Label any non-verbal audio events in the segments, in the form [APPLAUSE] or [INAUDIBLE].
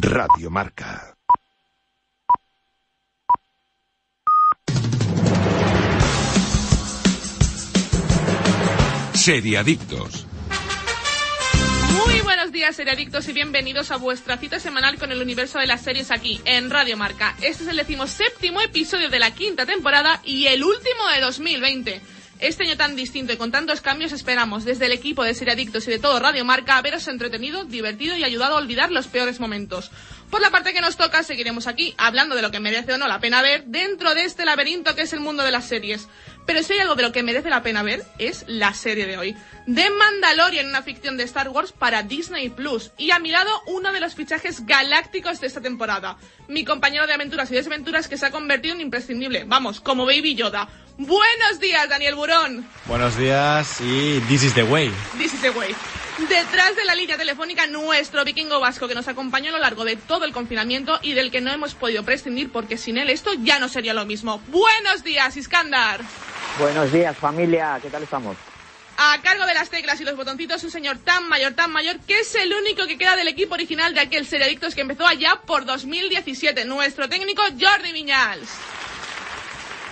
Radio Marca. Seriadictos. Muy buenos días, seriadictos, y bienvenidos a vuestra cita semanal con el universo de las series aquí, en Radio Marca. Este es el decimoséptimo episodio de la quinta temporada y el último de 2020. Este año tan distinto y con tantos cambios esperamos desde el equipo de Seriadictos y de todo Radio Marca haberos entretenido, divertido y ayudado a olvidar los peores momentos. Por la parte que nos toca, seguiremos aquí hablando de lo que merece o no la pena ver dentro de este laberinto que es el mundo de las series. Pero si hay algo de lo que merece la pena ver, es la serie de hoy. The Mandalorian, una ficción de Star Wars para Disney Plus. Y a mi lado, uno de los fichajes galácticos de esta temporada. Mi compañero de aventuras y desventuras que se ha convertido en imprescindible. Vamos, como Baby Yoda. Buenos días, Daniel Burón. Buenos días y this is the way. This is the way. Detrás de la línea telefónica, nuestro vikingo vasco que nos acompañó a lo largo de todo el confinamiento y del que no hemos podido prescindir porque sin él esto ya no sería lo mismo. Buenos días, Iskandar. Buenos días, familia. ¿Qué tal estamos? A cargo de las teclas y los botoncitos, un señor tan mayor, tan mayor, que es el único que queda del equipo original de aquel Seriadictos que empezó allá por 2017. Nuestro técnico Jordi Viñals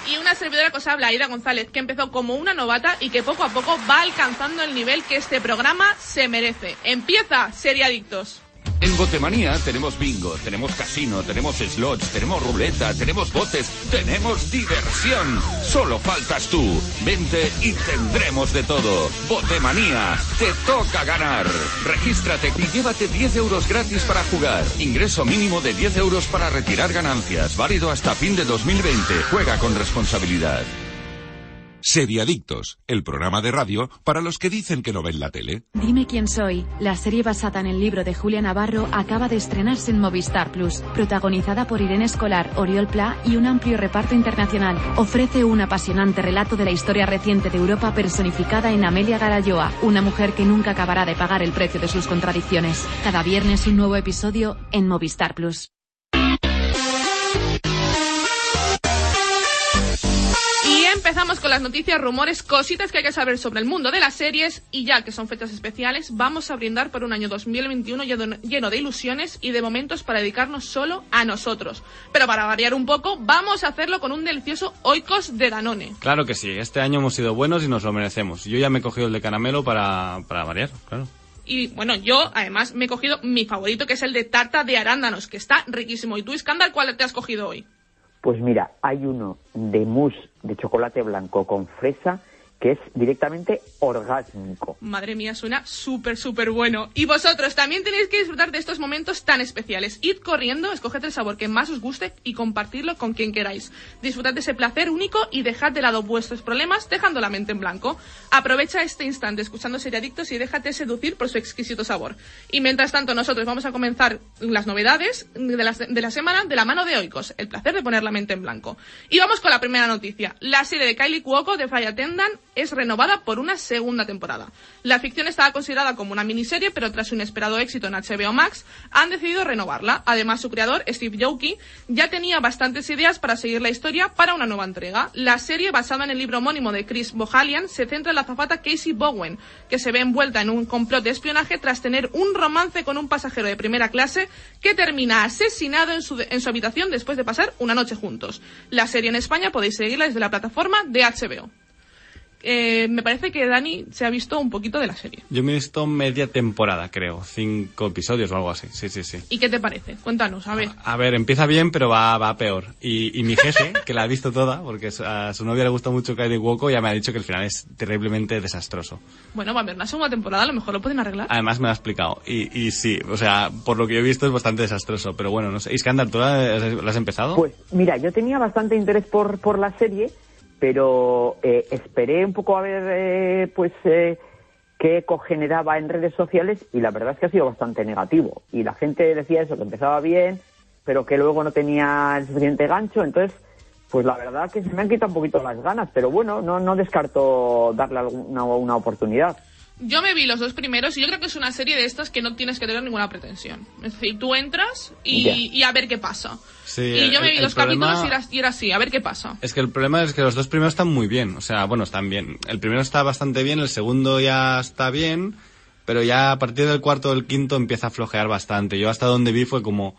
y una servidora que os habla, Aida González, que empezó como una novata y que poco a poco va alcanzando el nivel que este programa se merece. Empieza Seriadictos. En Botemanía tenemos bingo, tenemos casino, tenemos slots, tenemos ruleta, tenemos botes, tenemos diversión. Solo faltas tú. Vente y tendremos de todo. Botemanía, te toca ganar. Regístrate y llévate 10 euros gratis para jugar. Ingreso mínimo de 10 euros para retirar ganancias. Válido hasta fin de 2020. Juega con responsabilidad. Seriadictos, el programa de radio para los que dicen que no ven la tele. Dime quién soy. La serie basada en el libro de Julia Navarro acaba de estrenarse en Movistar Plus, protagonizada por Irene Escolar, Oriol Pla y un amplio reparto internacional. Ofrece un apasionante relato de la historia reciente de Europa personificada en Amelia Garayoa, una mujer que nunca acabará de pagar el precio de sus contradicciones. Cada viernes un nuevo episodio en Movistar Plus. Empezamos con las noticias, rumores, cositas que hay que saber sobre el mundo de las series y ya que son fechas especiales, vamos a brindar por un año 2021 lleno lleno de ilusiones y de momentos para dedicarnos solo a nosotros. Pero para variar un poco, vamos a hacerlo con un delicioso Oikos de Danone. Claro que sí, este año hemos sido buenos y nos lo merecemos. Yo ya me he cogido el de caramelo para, para variar, claro. Y bueno, yo además me he cogido mi favorito que es el de tarta de arándanos, que está riquísimo. ¿Y tú, Iskandar, cuál te has cogido hoy? Pues mira, hay uno de mousse de chocolate blanco con fresa que es directamente orgásmico. Madre mía, suena súper, súper bueno. Y vosotros también tenéis que disfrutar de estos momentos tan especiales. Id corriendo, escoged el sabor que más os guste y compartirlo con quien queráis. Disfrutad de ese placer único y dejad de lado vuestros problemas dejando la mente en blanco. Aprovecha este instante escuchando Seriadictos y déjate seducir por su exquisito sabor. Y mientras tanto, nosotros vamos a comenzar las novedades de la, de la semana de la mano de Oikos. El placer de poner la mente en blanco. Y vamos con la primera noticia. La serie de Kylie Cuoco de Fire Attendant es renovada por una segunda temporada. La ficción estaba considerada como una miniserie, pero tras su inesperado éxito en HBO Max, han decidido renovarla. Además, su creador, Steve Yoki, ya tenía bastantes ideas para seguir la historia para una nueva entrega. La serie, basada en el libro homónimo de Chris Bohalian, se centra en la azafata Casey Bowen, que se ve envuelta en un complot de espionaje tras tener un romance con un pasajero de primera clase que termina asesinado en su, en su habitación después de pasar una noche juntos. La serie en España podéis seguirla desde la plataforma de HBO eh, me parece que Dani se ha visto un poquito de la serie. Yo me he visto media temporada, creo. Cinco episodios o algo así. Sí, sí, sí. ¿Y qué te parece? Cuéntanos, a ver. A ver, empieza bien, pero va, va peor. Y, y mi jefe, [LAUGHS] que la ha visto toda, porque a su novia le gusta mucho Kylie Cuoco, ya me ha dicho que el final es terriblemente desastroso. Bueno, va a haber una segunda temporada, a lo mejor lo pueden arreglar. Además me lo ha explicado. Y, y sí, o sea, por lo que yo he visto es bastante desastroso. Pero bueno, no sé. Iskandar, ¿tú la, la has empezado? Pues mira, yo tenía bastante interés por, por la serie, pero eh, esperé un poco a ver eh, pues eh, qué eco generaba en redes sociales y la verdad es que ha sido bastante negativo. Y la gente decía eso, que empezaba bien, pero que luego no tenía el suficiente gancho, entonces pues la verdad que se me han quitado un poquito las ganas, pero bueno, no, no descarto darle alguna, una oportunidad. Yo me vi los dos primeros y yo creo que es una serie de estas que no tienes que tener ninguna pretensión. Es decir, tú entras y, a ver qué pasa. Sí, y yo me el- vi el los problema- capítulos y era, y era así, a ver qué pasa. Es que el problema es que los dos primeros están muy bien. O sea, bueno, están bien. El primero está bastante bien, el segundo ya está bien. pero ya a partir del cuarto o del quinto empieza a flojear bastante. Yo hasta donde vi fue como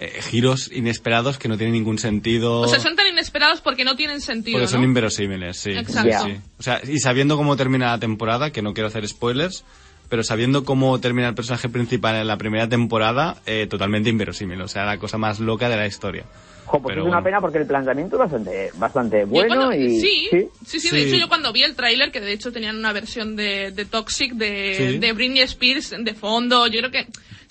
eh, giros inesperados que no tienen ningún sentido. O sea, son tan inesperados porque no tienen sentido, Porque son ¿no? inverosímiles, sí. Exacto. Sí, sí. O sea, y sabiendo cómo termina la temporada, que no quiero hacer spoilers, pero sabiendo cómo termina el personaje principal en la primera temporada, eh, totalmente inverosímil. O sea, la cosa más loca de la historia. Jo, pues Pero es una bueno. pena porque el planteamiento es bastante, bastante bueno cuando- y... sí, sí, sí, de Sí. hecho yo cuando vi el tráiler, que de hecho tenían una versión de, de Toxic de, Sí. de Britney Spears de fondo, yo creo que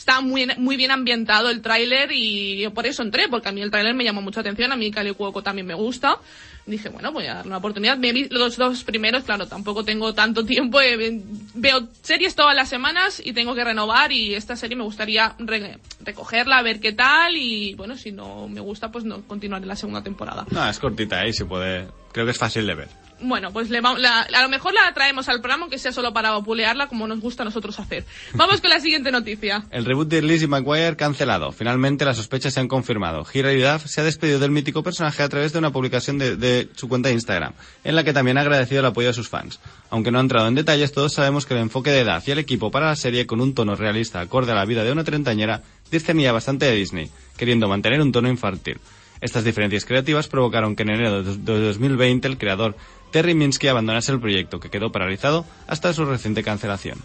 está muy, muy bien ambientado el tráiler y yo por eso entré, porque a mí el tráiler me llamó mucha atención, a mí Cali Cuoco también me gusta. Dije, bueno, voy a darle una oportunidad. Me vi los dos primeros, claro, tampoco tengo tanto tiempo. eh, Veo series todas las semanas y tengo que renovar y esta serie me gustaría re- recogerla, ver qué tal y bueno, si no me gusta, pues no continuaré la segunda temporada. No, es cortita ahí, se puede. Creo que es fácil de ver. Bueno, pues le va- la- a lo mejor la traemos al programa, aunque sea solo para vapulearla, como nos gusta a nosotros hacer. Vamos con la siguiente noticia. El reboot de Lizzie McGuire cancelado. Finalmente las sospechas se han confirmado. Hilary Duff se ha despedido del mítico personaje a través de una publicación de, de su cuenta de Instagram, en la que también ha agradecido el apoyo de sus fans. Aunque no ha entrado en detalles, todos sabemos que el enfoque de Duff y el equipo para la serie con un tono realista acorde a la vida de una treintañera discernía bastante de Disney, queriendo mantener un tono infantil. Estas diferencias creativas provocaron que en enero de 2020 el creador Terry Minsky abandonase el proyecto, que quedó paralizado hasta su reciente cancelación.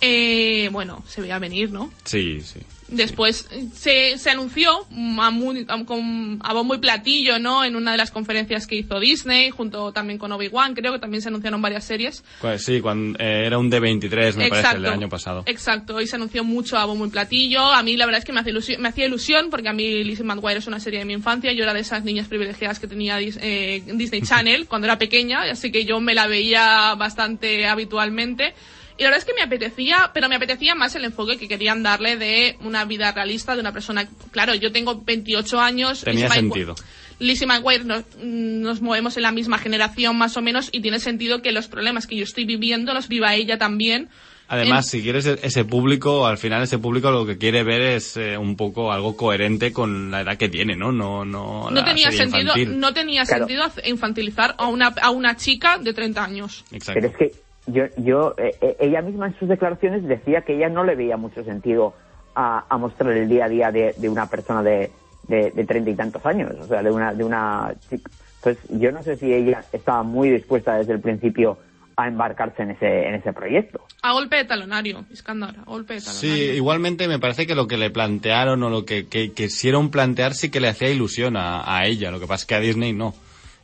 Eh, bueno, se veía venir, ¿no? Sí, sí. Después eh, se, se anunció a, muy- a- con, a bombo y platillo, ¿no? En una de las conferencias que hizo Disney, junto también con Obi-Wan, creo que también se anunciaron varias series. Pues sí, cuando, eh, era un D23, me parece, el del año pasado. Exacto, y se anunció mucho a bombo y platillo. A mí la verdad es que me, hace ilusión, me hacía ilusión porque a mí Lizzie McGuire es una serie de mi infancia. Yo era de esas niñas privilegiadas que tenía eh, Disney [LAUGHS] Channel cuando era pequeña, así que yo me la veía bastante habitualmente. Y la verdad es que me apetecía, pero me apetecía más el enfoque que querían darle de una vida realista de una persona. Claro, yo tengo 28 años. Tenía sentido. Lizzie McGuire nos, nos movemos en la misma generación más o menos y tiene sentido que los problemas que yo estoy viviendo los viva ella también. Además, En- si quieres ese público, al final ese público lo que quiere ver es eh, un poco algo coherente con la edad que tiene, ¿no? No, no, no tenía sentido, infantil. no tenía Claro. sentido infantilizar a una, a una chica de 30 años. Exacto. Pero es que yo, yo eh, eh, ella misma en sus declaraciones decía que ella no le veía mucho sentido a, a mostrar el día a día de, de una persona de de de treinta y tantos años, o sea, de una de una chica. Entonces, yo no sé si ella estaba muy dispuesta desde el principio a embarcarse en ese en ese proyecto. A golpe de talonario, Iskandar, a golpe de Sí, talonario. igualmente me parece que lo que le plantearon o lo que, que quisieron plantear sí que le hacía ilusión a, a ella. Lo que pasa es que a Disney no.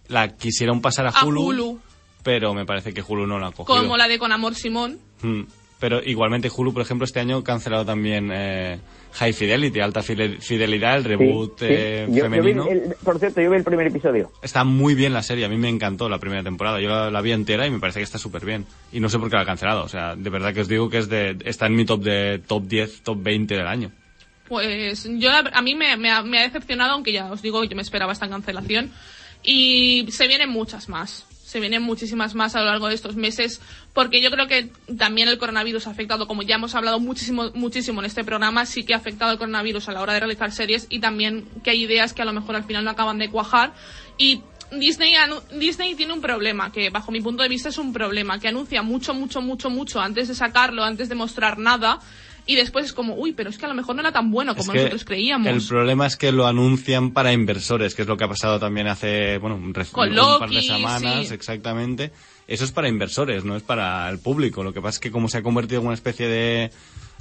La quisieron pasar a A Hulu, Hulu, pero me parece que Hulu no la ha cogido. como la de Con Amor Simón. Mm. Pero igualmente Hulu, por ejemplo, este año ha cancelado también eh, High Fidelity, Alta Fide- Fidelidad, el Sí, reboot sí. eh, Yo- yo vi femenino. el- por cierto, yo vi el primer episodio. Está muy bien la serie, a mí me encantó la primera temporada. Yo la, la vi entera y me parece que está súper bien. Y no sé por qué la ha cancelado. O sea, de verdad que os digo que es de, está en mi top de top 10, top 20 del año. Pues yo a mí me, me ha, me ha decepcionado, aunque ya os digo yo me esperaba esta cancelación. Y se vienen muchas más. Se vienen muchísimas más a lo largo de estos meses, porque yo creo que también el coronavirus ha afectado, como ya hemos hablado muchísimo, muchísimo en este programa, sí que ha afectado el coronavirus a la hora de realizar series y también que hay ideas que a lo mejor al final no acaban de cuajar. Y Disney, Disney tiene un problema, que bajo mi punto de vista es un problema, que anuncia mucho, mucho, mucho, mucho antes de sacarlo, antes de mostrar nada, y después es como, uy, pero es que a lo mejor no era tan bueno como Es que nosotros creíamos. El problema es que lo anuncian para inversores, que es lo que ha pasado también hace, bueno, un, Con un par de Loki, semanas, sí. exactamente. Eso es para inversores, no es para el público. Lo que pasa es que como se ha convertido en una especie de,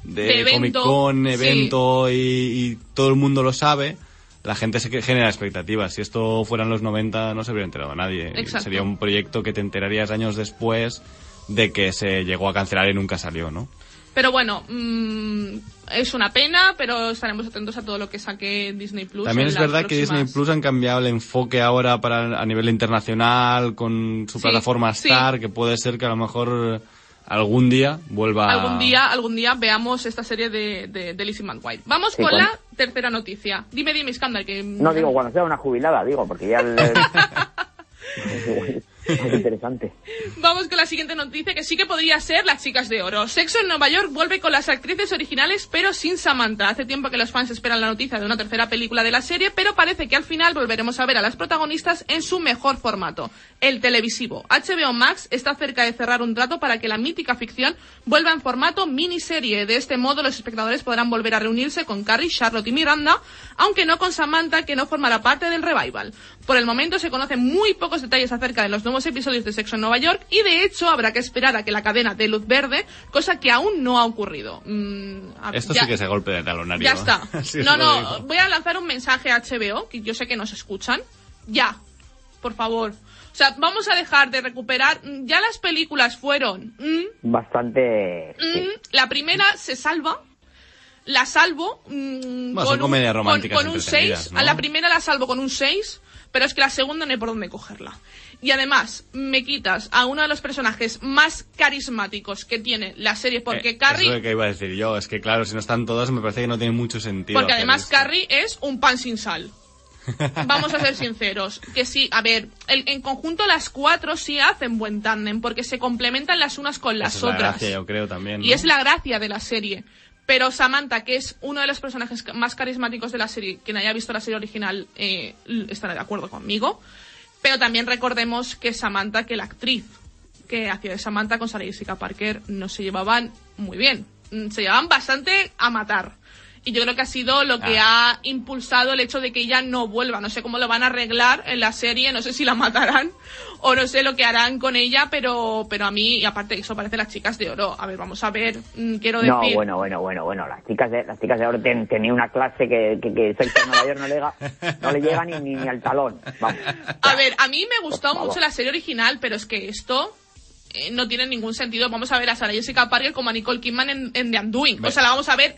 de, De evento, Comic Con, sí. evento y, y todo el mundo lo sabe, la gente se genera expectativas. Si esto fueran los 90 no se habría enterado nadie. Exacto. Sería un proyecto que te enterarías años después de que se llegó a cancelar y nunca salió, ¿no? Pero bueno, mm, es una pena, pero estaremos atentos a todo lo que saque Disney Plus. También es verdad que Disney Plus han cambiado el enfoque ahora para a nivel internacional con su Sí, plataforma sí. Star, que puede ser que a lo mejor algún día vuelva Algún día, algún día veamos esta serie de, de, de Lizzie McGuire. Vamos Sí, con bueno. la tercera noticia. Dime, dime, Iskandar, que... No digo cuando sea una jubilada, digo, porque ya el, [LAUGHS] [LAUGHS] [LAUGHS] Vamos con la siguiente noticia que sí que podría ser Las Chicas de Oro. Sexo en Nueva York vuelve con las actrices originales pero sin Samantha. Hace tiempo que los fans esperan la noticia de una tercera película de la serie, pero parece que al final volveremos a ver a las protagonistas en su mejor formato, el televisivo. HBO Max está cerca de cerrar un trato para que la mítica ficción vuelva en formato miniserie. De este modo los espectadores podrán volver a reunirse con Carrie, Charlotte y Miranda, aunque no con Samantha que no formará parte del revival. Por el momento se conocen muy pocos detalles acerca de los nuevos episodios de Sexo en Nueva York y de hecho habrá que esperar a que la cadena dé luz verde, cosa que aún no ha ocurrido. Mm, a- Esto ya- sí que es el golpe de talonario. Ya está. [LAUGHS] No, no, voy a lanzar un mensaje a HBO, que yo sé que nos escuchan. Ya, por favor. O sea, vamos a dejar de recuperar. mm, Ya las películas fueron. mm, Bastante... sí. mm, la primera se salva. La salvo mm, Bueno, son un- comedias con- románticas con, un entretenidas, 6. ¿no? A la primera la salvo con un 6, pero es que la segunda no hay por dónde cogerla. Y además, me quitas a uno de los personajes más carismáticos que tiene la serie, porque Eh, Carrie Es lo que iba a decir yo. Es que, claro, si no están todos, me parece que no tiene mucho sentido. Porque además esto. Carrie es un pan sin sal. [LAUGHS] Vamos a ser sinceros. Que sí, a ver, el- en conjunto las cuatro sí hacen buen tándem porque se complementan las unas con las Esa es la otras. gracia, yo creo también. Y es la gracia de la serie. Pero Samantha, que es uno de los personajes más carismáticos de la serie, quien haya visto la serie original eh, estará de acuerdo conmigo. Pero también recordemos que Samantha, que la actriz que hacía de Samantha con Sarah Jessica Parker, no se llevaban muy bien. Mm, Se llevaban bastante a matar. Y yo creo que ha sido lo que Ah. ha impulsado el hecho de que ella no vuelva. No sé cómo lo van a arreglar en la serie, no sé si la [LAUGHS] matarán o no sé lo que harán con ella, pero, pero a mí, y aparte eso parece las chicas de oro. A ver, vamos a ver, mm, quiero No, decir... bueno, bueno, bueno, bueno. Las chicas de, las chicas de ten- tenían una clase que, que, que Sexo en Nueva York no le llega, no le llega ni, ni, ni al talón. Vamos. A ver, a mí me gustó mucho la serie original, pero es que esto eh, no tiene ningún sentido. Vamos a ver a Sarah Jessica Parker como a Nicole Kidman en, en The Undoing. O sea, la vamos a ver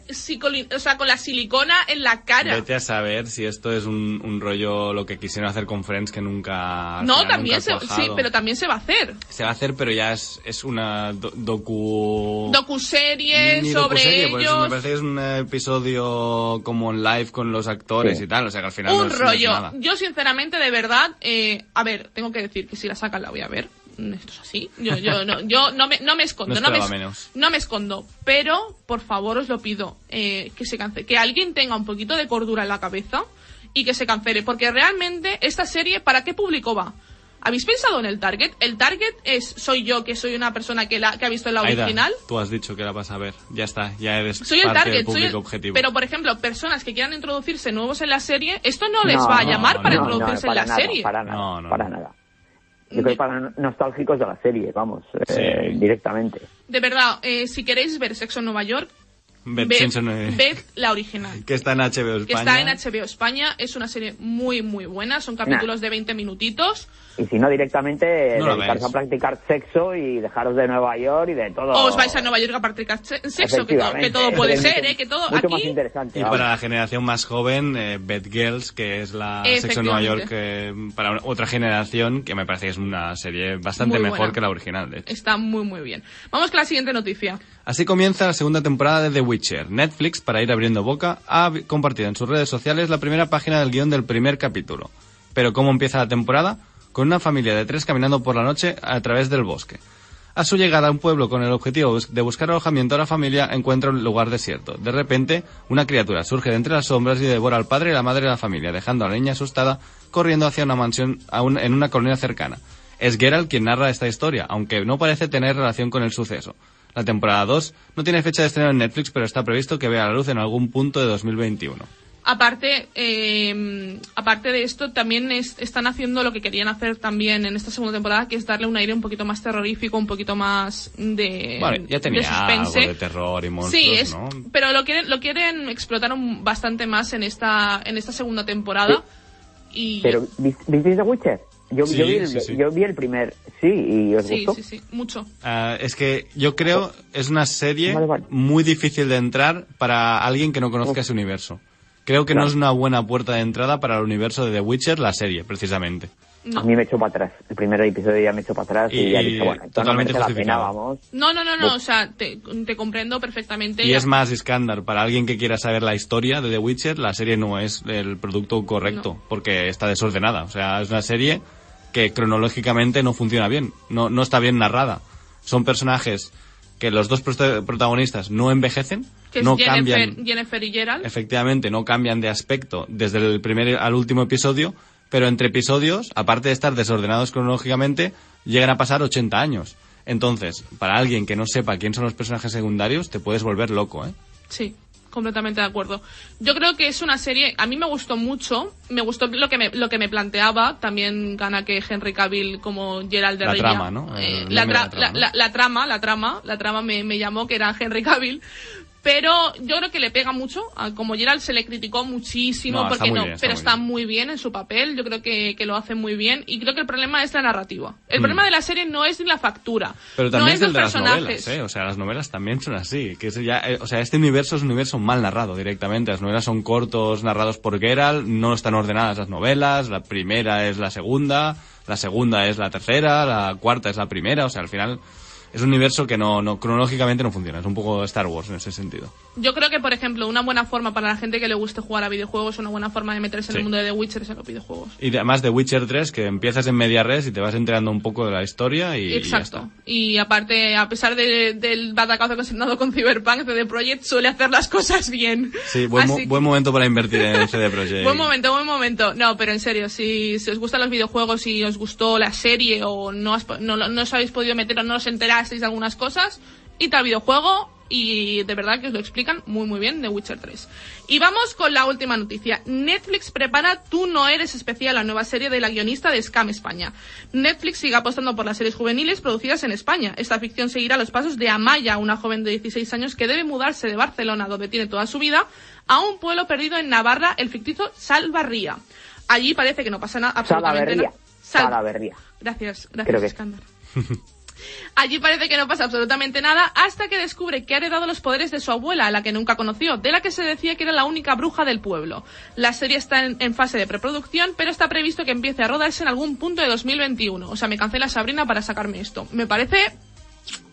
o sea, con la silicona en la cara. Vete a saber si esto es un, un rollo lo que quisieron hacer con Friends que nunca. No, final también nunca se, ha sí, pero también se va a hacer. Se va a hacer, pero ya es, es una do- docu. Docuserie Ni sobre docuserie, pues, ellos. me parece que es un episodio como en live con los actores Sí. y tal. O sea que al final un no es, no es rollo. nada. Yo, sinceramente, de verdad, eh, a ver, tengo que decir que si la sacan la voy a ver. Mm, Esto es así. Yo, yo, no, yo no, me, no me escondo. No No, me, menos. no me escondo. Pero, por favor, os lo pido. eh, que se cancele. Que alguien tenga un poquito de cordura en la cabeza y que se cancele. Porque realmente, esta serie, ¿para qué público va? ¿Habéis pensado en el target? El target es, soy yo, que soy una persona que, la, que ha visto la Aida, original. tú has dicho que la vas a ver. Ya está, ya eres Soy el parte target, del soy el- objetivo. pero por ejemplo, personas que quieran introducirse nuevos en la serie, esto no les No, va a no, llamar para no, introducirse para en la nada, serie. Para nada, No, no, para nada. Yo creo que para nostálgicos de la serie, vamos, eh, directamente. De verdad, eh, si queréis ver Sexo en Nueva York, Beth Simpson, eh, la original. que está en HBO España. Que está en HBO España, es una serie muy muy buena, son capítulos de 20 minutitos. Y si no, directamente No dedicarse a practicar sexo y dejaros de Nueva York y de todo. O os vais a Nueva York a practicar se- sexo, que, to- Efectivamente, que todo puede es ser, mucho- ¿eh? Que todo mucho aquí. más interesante. Y vamos. para la generación más joven, eh, Beth Girls, que es la Sexo en Nueva York eh, para una- otra generación, que me parece que es una serie bastante Muy mejor buena. que la original, de hecho. Está muy muy bien. Vamos con la siguiente noticia. Así comienza la segunda temporada de The Netflix, para ir abriendo boca, ha compartido en sus redes sociales la primera página del guion del primer capítulo. Pero ¿cómo empieza la temporada? Con una familia de tres caminando por la noche a través del bosque. A su llegada a un pueblo con el objetivo de buscar alojamiento a la familia, encuentra un lugar desierto. De repente, una criatura surge de entre las sombras y devora al padre y la madre de la familia, dejando a la niña asustada corriendo hacia una mansión en una colina cercana. Es Geralt quien narra esta historia, aunque no parece tener relación con el suceso. La temporada 2 no tiene fecha de estreno en Netflix, pero está previsto que vea la luz en algún punto de 2021. Aparte, eh, aparte de esto, también es- están haciendo lo que querían hacer también en esta segunda temporada, que es darle un aire un poquito más terrorífico, un poquito más de, Vale, ya de tenía algo suspense. de terror y monstruos, sí, es, ¿no? pero lo quieren, lo quieren explotar un- bastante más en esta, en esta segunda temporada. Y Pero, ¿vis- ¿visteis The Witcher? Yo, Sí, yo, vi el, sí, sí. yo vi el primer, sí, y os sí, gustó. sí, sí, mucho. Ah, es que yo creo es una serie Vale, vale. muy difícil de entrar para alguien que no conozca ese universo. Creo que no Claro. es una buena puerta de entrada para el universo de The Witcher, la serie, precisamente. No. A mí me echó para atrás. El primer episodio ya me echó para atrás y, Y ya dije, bueno, no totalmente merece la pena, vamos. No, no, no, no, Uf. o sea, te, te comprendo perfectamente. Y es más, Iskandar, para alguien que quiera saber la historia de The Witcher, la serie no es el producto correcto, No. porque está desordenada. O sea, es una serie que cronológicamente no funciona bien, no, no está bien narrada. Son personajes que los dos protagonistas no envejecen, Que no Jennifer, cambian, Jennifer y Gerald. efectivamente, no cambian de aspecto desde el primer al último episodio, pero entre episodios, aparte de estar desordenados cronológicamente, llegan a pasar 80 años. Entonces, para alguien que no sepa quién son los personajes secundarios, te puedes volver loco, ¿eh? Sí, completamente de acuerdo. Yo creo que es una serie, a mí me gustó mucho, me gustó lo que me, lo que me planteaba, también gana que Henry Cavill como Gerald de La trama, ¿no? Eh, la, tra- la trama, la- ¿no? la- la trama, la trama, la trama me, me llamó que era Henry Cavill. Pero yo creo que le pega mucho. a- Como Gerald se le criticó muchísimo No, porque no, bien, está pero muy está muy bien en su papel. Yo creo que, que lo hace muy bien. Y creo que el problema es la narrativa. El Mm. problema de la serie no es ni la factura. Pero no también es es el los de las personajes. novelas, ¿eh? O sea, las novelas también son así. Que es ya, eh, o sea, este universo es un universo mal narrado directamente. Las novelas son cortos, narrados por Geralt, no están ordenadas las novelas. La primera es la segunda, la segunda es la tercera, la cuarta es la primera. O sea, al final es un universo que no, no cronológicamente no funciona. Es un poco Star Wars en ese sentido. Yo creo que, por ejemplo, una buena forma para la gente que le guste jugar a videojuegos, una buena forma de meterse en el mundo de The Witcher es en los videojuegos. Y además de Witcher 3, que empiezas en media res y te vas enterando un poco de la historia y, y ya Exacto. está. Y, aparte, a pesar de- del batacazo que se ha dado con Cyberpunk, CD Projekt suele hacer las cosas bien. Sí, buen, mo- Así que- buen momento para invertir en CD Projekt. [LAUGHS] Buen momento, buen momento. No, pero en serio, si, si os gustan los videojuegos y os gustó la serie o no, has no, no os habéis podido meter o no os enterasteis de algunas cosas, id al videojuego y de verdad que os lo explican muy muy bien de Witcher 3. Y vamos con la última noticia. Netflix prepara Tú no eres especial, la nueva serie de la guionista de Scam España. Netflix sigue apostando por las series juveniles producidas en España. Esta ficción seguirá los pasos de Amaya, una joven de 16 años que debe mudarse de Barcelona, donde tiene toda su vida, a un pueblo perdido en Navarra, el ficticio Salvarría. Allí parece que no pasa nada, absolutamente Salaverría. nada. Sal- Salaverría. Gracias, Creo gracias, que-. [LAUGHS] Allí parece que no pasa absolutamente nada hasta que descubre que ha heredado los poderes de su abuela, a la que nunca conoció, de la que se decía que era la única bruja del pueblo. La serie está en, en fase de preproducción, pero está previsto que empiece a rodarse en algún punto de 2021. O sea, me cancela Sabrina para sacarme esto. Me parece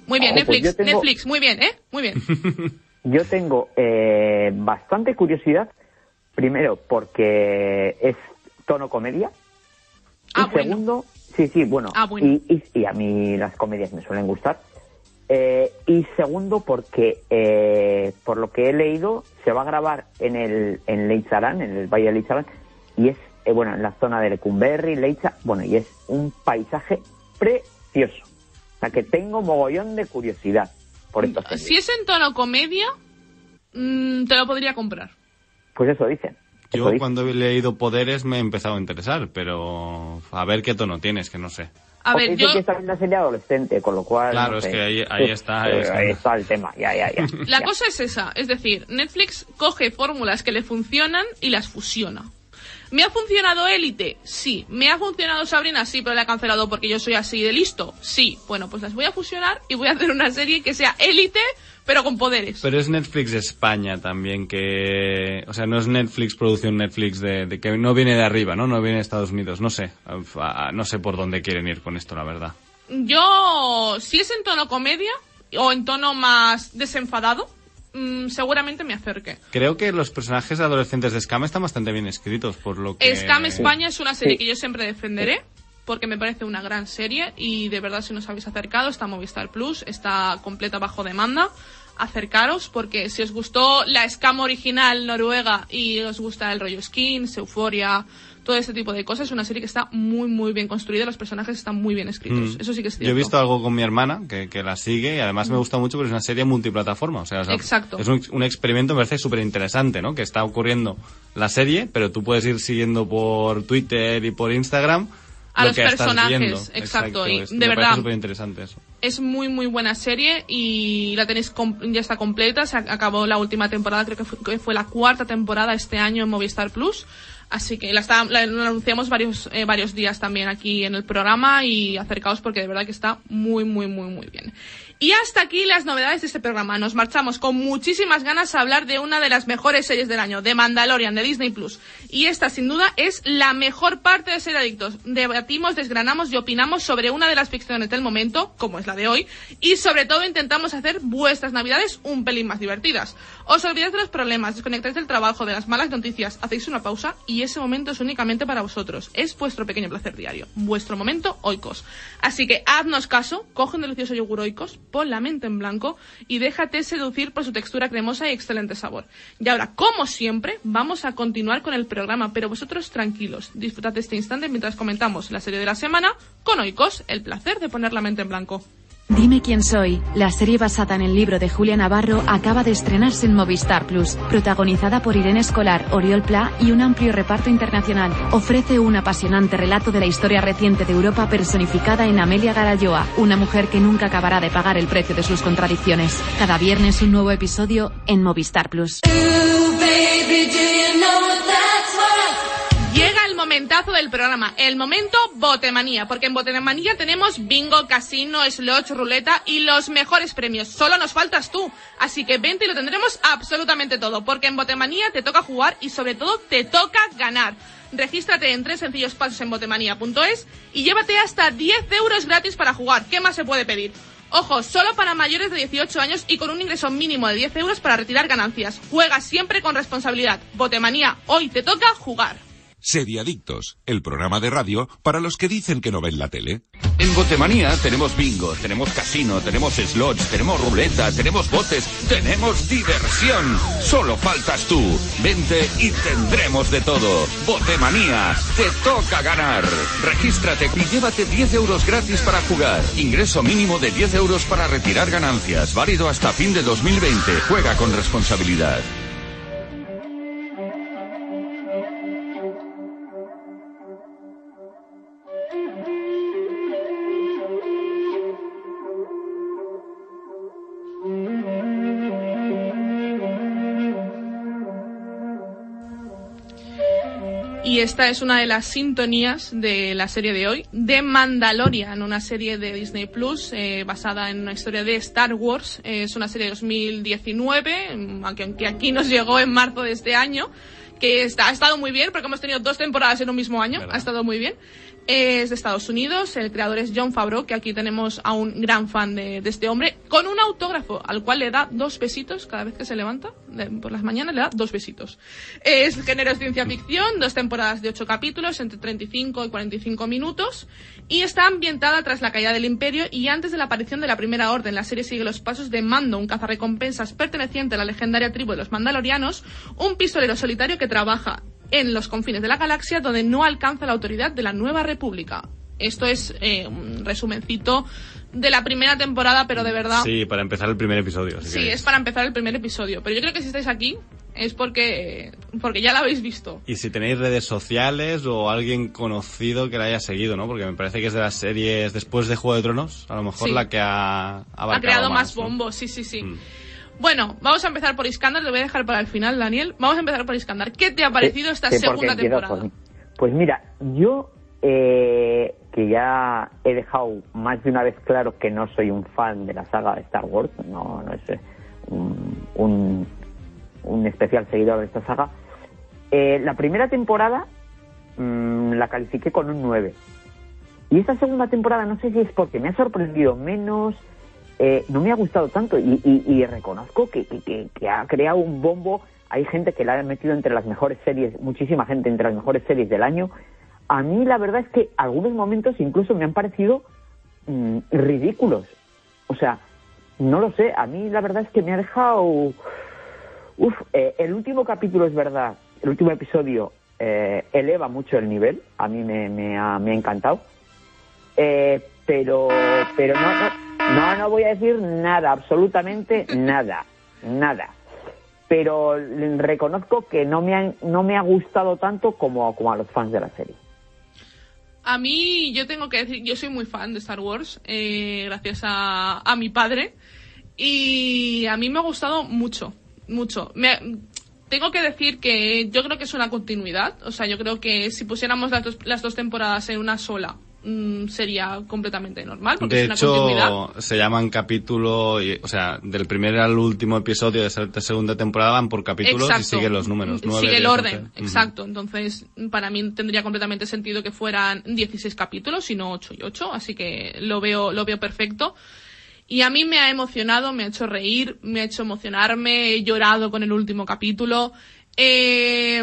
muy bien, Oh, pues Netflix, tengo- Netflix, muy bien, ¿eh? Muy bien. [LAUGHS] Yo tengo eh, bastante curiosidad, primero porque es tono comedia, Ah, y bueno. segundo, sí, sí, bueno, Ah, bueno. Y, y- y a mí las comedias me suelen gustar. Eh, y segundo porque, eh, por lo que he leído, se va a grabar en el en Leitzaran, en el Valle de Leitzaran, y es, eh, bueno, en la zona de Lecumberri, Leitza, bueno, y es un paisaje precioso. O sea, que tengo mogollón de curiosidad por esta. Si es en tono comedia, mm, te lo podría comprar. Pues eso dicen. Yo cuando he leído Poderes me he empezado a interesar, pero a ver qué tono tienes, que no sé. A ver, yo... que está en una serie adolescente, con lo cual. Claro, no es que ahí- ahí está, ahí está el tema, ya, ya, ya. [LAUGHS] La Ya. cosa es esa, es decir, Netflix coge fórmulas que le funcionan y las fusiona. ¿Me ha funcionado Élite? Sí. ¿Me ha funcionado Sabrina? Sí, pero la he cancelado porque yo soy así de listo. Sí. Bueno, pues las voy a fusionar y voy a hacer una serie que sea Élite, pero con poderes. Pero es Netflix España también que... O sea, no es Netflix, producción Netflix de, de que no viene de arriba, ¿no? No viene de Estados Unidos, no sé. A- a- No sé por dónde quieren ir con esto, la verdad. Yo, si es en tono comedia o en tono más desenfadado, mm, seguramente me acerque. Creo que los personajes adolescentes de Scam están bastante bien escritos, por lo que... Scam España es una serie que yo siempre defenderé porque me parece una gran serie y de verdad si nos habéis acercado está Movistar Plus, está completa bajo demanda. Acercaros porque si os gustó la Scam original noruega y os gusta el rollo skins, euforia, todo este tipo de cosas, es una serie que está muy muy bien construida, los personajes están muy bien escritos. Mm. Eso sí que es cierto. Yo he visto algo con mi hermana que, que la sigue y además me gusta mucho porque es una serie multiplataforma. O sea, sea, Exacto. es un, un experimento, me parece súper interesante, ¿no? Que está ocurriendo la serie, pero tú puedes ir siguiendo por Twitter y por Instagram A lo los que personajes, viendo. exacto, y es- de verdad. eso. es muy muy buena serie y la tenéis ya está completa se ac- acabó la última temporada creo que fue, que fue la cuarta temporada este año en Movistar Plus así que la, está- la- anunciamos varios eh, varios días también aquí en el programa y acercaos porque de verdad que está muy muy muy muy bien y hasta aquí las novedades de este programa. Nos marchamos con muchísimas ganas a hablar de una de las mejores series del año, de Mandalorian, de Disney Plus. Y esta, sin duda, es la mejor parte de Ser Adictos. Debatimos, desgranamos y opinamos sobre una de las ficciones del momento, como es la de hoy, y sobre todo intentamos hacer vuestras navidades un pelín más divertidas. Os olvidáis de los problemas, desconectáis del trabajo, de las malas noticias, hacéis una pausa y ese momento es únicamente para vosotros. Es vuestro pequeño placer diario, vuestro momento oikos. Así que haznos caso, coge un delicioso yogur oikos, pon la mente en blanco y déjate seducir por su textura cremosa y excelente sabor. Y ahora, como siempre, vamos a continuar con el programa, pero vosotros tranquilos, disfrutad este instante mientras comentamos la serie de la semana con oikos, el placer de poner la mente en blanco. Dime quién soy. La serie basada en el libro de Julia Navarro acaba de estrenarse en Movistar Plus, protagonizada por Irene Escolar, Oriol Pla y un amplio reparto internacional. Ofrece un apasionante relato de la historia reciente de Europa personificada en Amelia Garayoa, una mujer que nunca acabará de pagar el precio de sus contradicciones. Cada viernes un nuevo episodio en Movistar Plus. Momentazo del programa, el momento Botemanía, porque en Botemanía tenemos bingo, casino, slot, ruleta y los mejores premios. Solo nos faltas tú, así que vente y lo tendremos absolutamente todo, porque en Botemanía te toca jugar y sobre todo te toca ganar. Regístrate en tres sencillos pasos en botemanía.es y llévate hasta 10 euros gratis para jugar. ¿Qué más se puede pedir? Ojo, solo para mayores de 18 años y con un ingreso mínimo de 10 euros para retirar ganancias. Juega siempre con responsabilidad. Botemanía, hoy te toca jugar. Seriadictos, el programa de radio para los que dicen que no ven la tele. En Botemanía tenemos bingo, tenemos casino, tenemos slots, tenemos ruleta, tenemos botes, tenemos diversión. Solo faltas tú. Vente y tendremos de todo. Botemanía, te toca ganar. Regístrate y llévate 10 euros gratis para jugar. Ingreso mínimo de 10 euros para retirar ganancias. Válido hasta fin de 2020. Juega con responsabilidad. Y esta es una de las sintonías de la serie de hoy, de Mandalorian, una serie de Disney Plus eh, basada en una historia de Star Wars. Eh, es una serie de 2019, mm, aunque, aunque aquí nos llegó en marzo de este año, que está, ha estado muy bien, porque hemos tenido dos temporadas en un mismo año, ha estado muy bien. Es de Estados Unidos, el creador es John Favreau, que aquí tenemos a un gran fan de, de este hombre, con un autógrafo al cual le da dos besitos cada vez que se levanta, de- por las mañanas le da dos besitos. Es género es ciencia ficción, dos temporadas de ocho capítulos, entre 35 y 45 minutos, y está ambientada tras la caída del Imperio y antes de la aparición de la Primera Orden. La serie sigue los pasos de Mando, un cazarrecompensas perteneciente a la legendaria tribu de los Mandalorianos, un pistolero solitario que trabaja en los confines de la galaxia donde no alcanza la autoridad de la Nueva República. Esto es eh, un resumencito de la primera temporada, pero de verdad... Sí, para empezar el primer episodio. si Sí, queréis. es para empezar el primer episodio. Pero yo creo que si estáis aquí es porque, porque ya la habéis visto. Y si tenéis redes sociales o alguien conocido que la haya seguido, ¿no? Porque me parece que es de las series después de Juego de Tronos, a lo mejor Sí. la que ha Ha abarcado creado más ¿no? bombo, sí, sí, sí. Mm. Bueno, vamos a empezar por Iskandar, lo voy a dejar para el final, Daniel. Vamos a empezar por Iskandar. ¿Qué te ha parecido esta Sí, porque segunda temporada? Pues mira, yo eh, que ya he dejado más de una vez claro que no soy un fan de la saga de Star Wars, no, no es eh, un, un, un especial seguidor de esta saga. eh, la primera temporada mm, la califiqué con un 9. Y esta segunda temporada no sé si es porque me ha sorprendido menos, eh, no me ha gustado tanto y, y- y reconozco que, ha creado un bombo. Hay gente que la ha metido entre las mejores series, muchísima gente entre las mejores series del año. A mí la verdad es que algunos momentos incluso me han parecido mm, ridículos. O sea, no lo sé, a mí la verdad es que me ha dejado... Eh, el último capítulo es verdad, el último episodio eh, eleva mucho el nivel, a mí me, me ha, me ha encantado. Eh, pero pero no, no, no, voy a decir nada, absolutamente nada, nada. Pero reconozco que no me ha, no me ha gustado tanto como, como a los fans de la serie. A mí, yo tengo que decir, yo soy muy fan de Star Wars, eh, gracias a, a mi padre. Y a mí me ha gustado mucho, mucho. Tengo que decir que yo creo que es una continuidad. O sea, yo creo que si pusiéramos las dos, las dos temporadas en una sola, mm, sería completamente normal, porque De es una continuidad. hecho, se llaman capítulo, y- o sea, del primer al último episodio de esta segunda temporada van por capítulos y siguen los números. nueve, Sigue el orden, exacto. Entonces, para mí tendría completamente sentido que fueran 16 capítulos y no 8 y 8, así que lo veo, lo veo perfecto. Y a mí me ha emocionado, me ha hecho reír, me ha hecho emocionarme, he llorado con el último capítulo. Eh,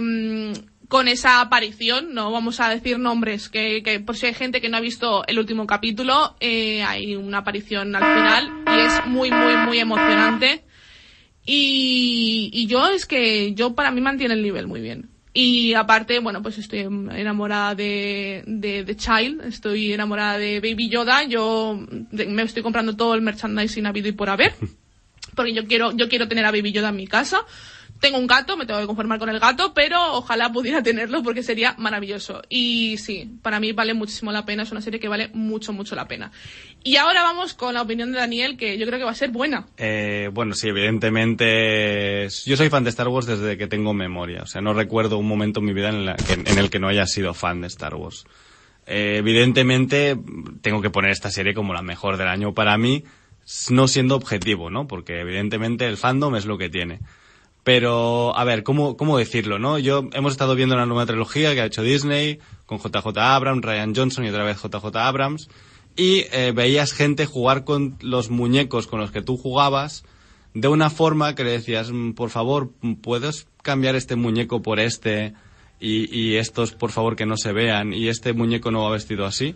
con esa aparición, no vamos a decir nombres, que, que por si hay gente que no ha visto el último capítulo, eh, hay una aparición al final y es muy, muy, muy emocionante. Y, y yo es que yo para mí mantiene el nivel muy bien. Y aparte, bueno, pues estoy enamorada de, de, de Child, estoy enamorada de Baby Yoda, yo de- me estoy comprando todo el merchandising habido y por haber, [LAUGHS] porque yo quiero, yo quiero tener a Baby Yoda en mi casa. Tengo un gato, me tengo que conformar con el gato, pero ojalá pudiera tenerlo porque sería maravilloso. Y sí, para mí vale muchísimo la pena, es una serie que vale mucho, mucho la pena. Y ahora vamos con la opinión de Daniel, que yo creo que va a ser buena. Eh, bueno, sí, evidentemente. Yo soy fan de Star Wars desde que tengo memoria. O sea, no recuerdo un momento en mi vida en, la que- en el que no haya sido fan de Star Wars. Eh, evidentemente, tengo que poner esta serie como la mejor del año para mí, no siendo objetivo, ¿no? Porque evidentemente el fandom es lo que tiene. Pero, a ver, ¿cómo, cómo decirlo, no? Yo, hemos estado viendo la nueva trilogía que ha hecho Disney, con JJ Abrams, Ryan Johnson y otra vez JJ Abrams, y eh, veías gente jugar con los muñecos con los que tú jugabas de una forma que le decías, "Mm, por favor, ¿puedes cambiar este muñeco por este? Y, y estos, por favor, que no se vean, y este muñeco no va vestido así.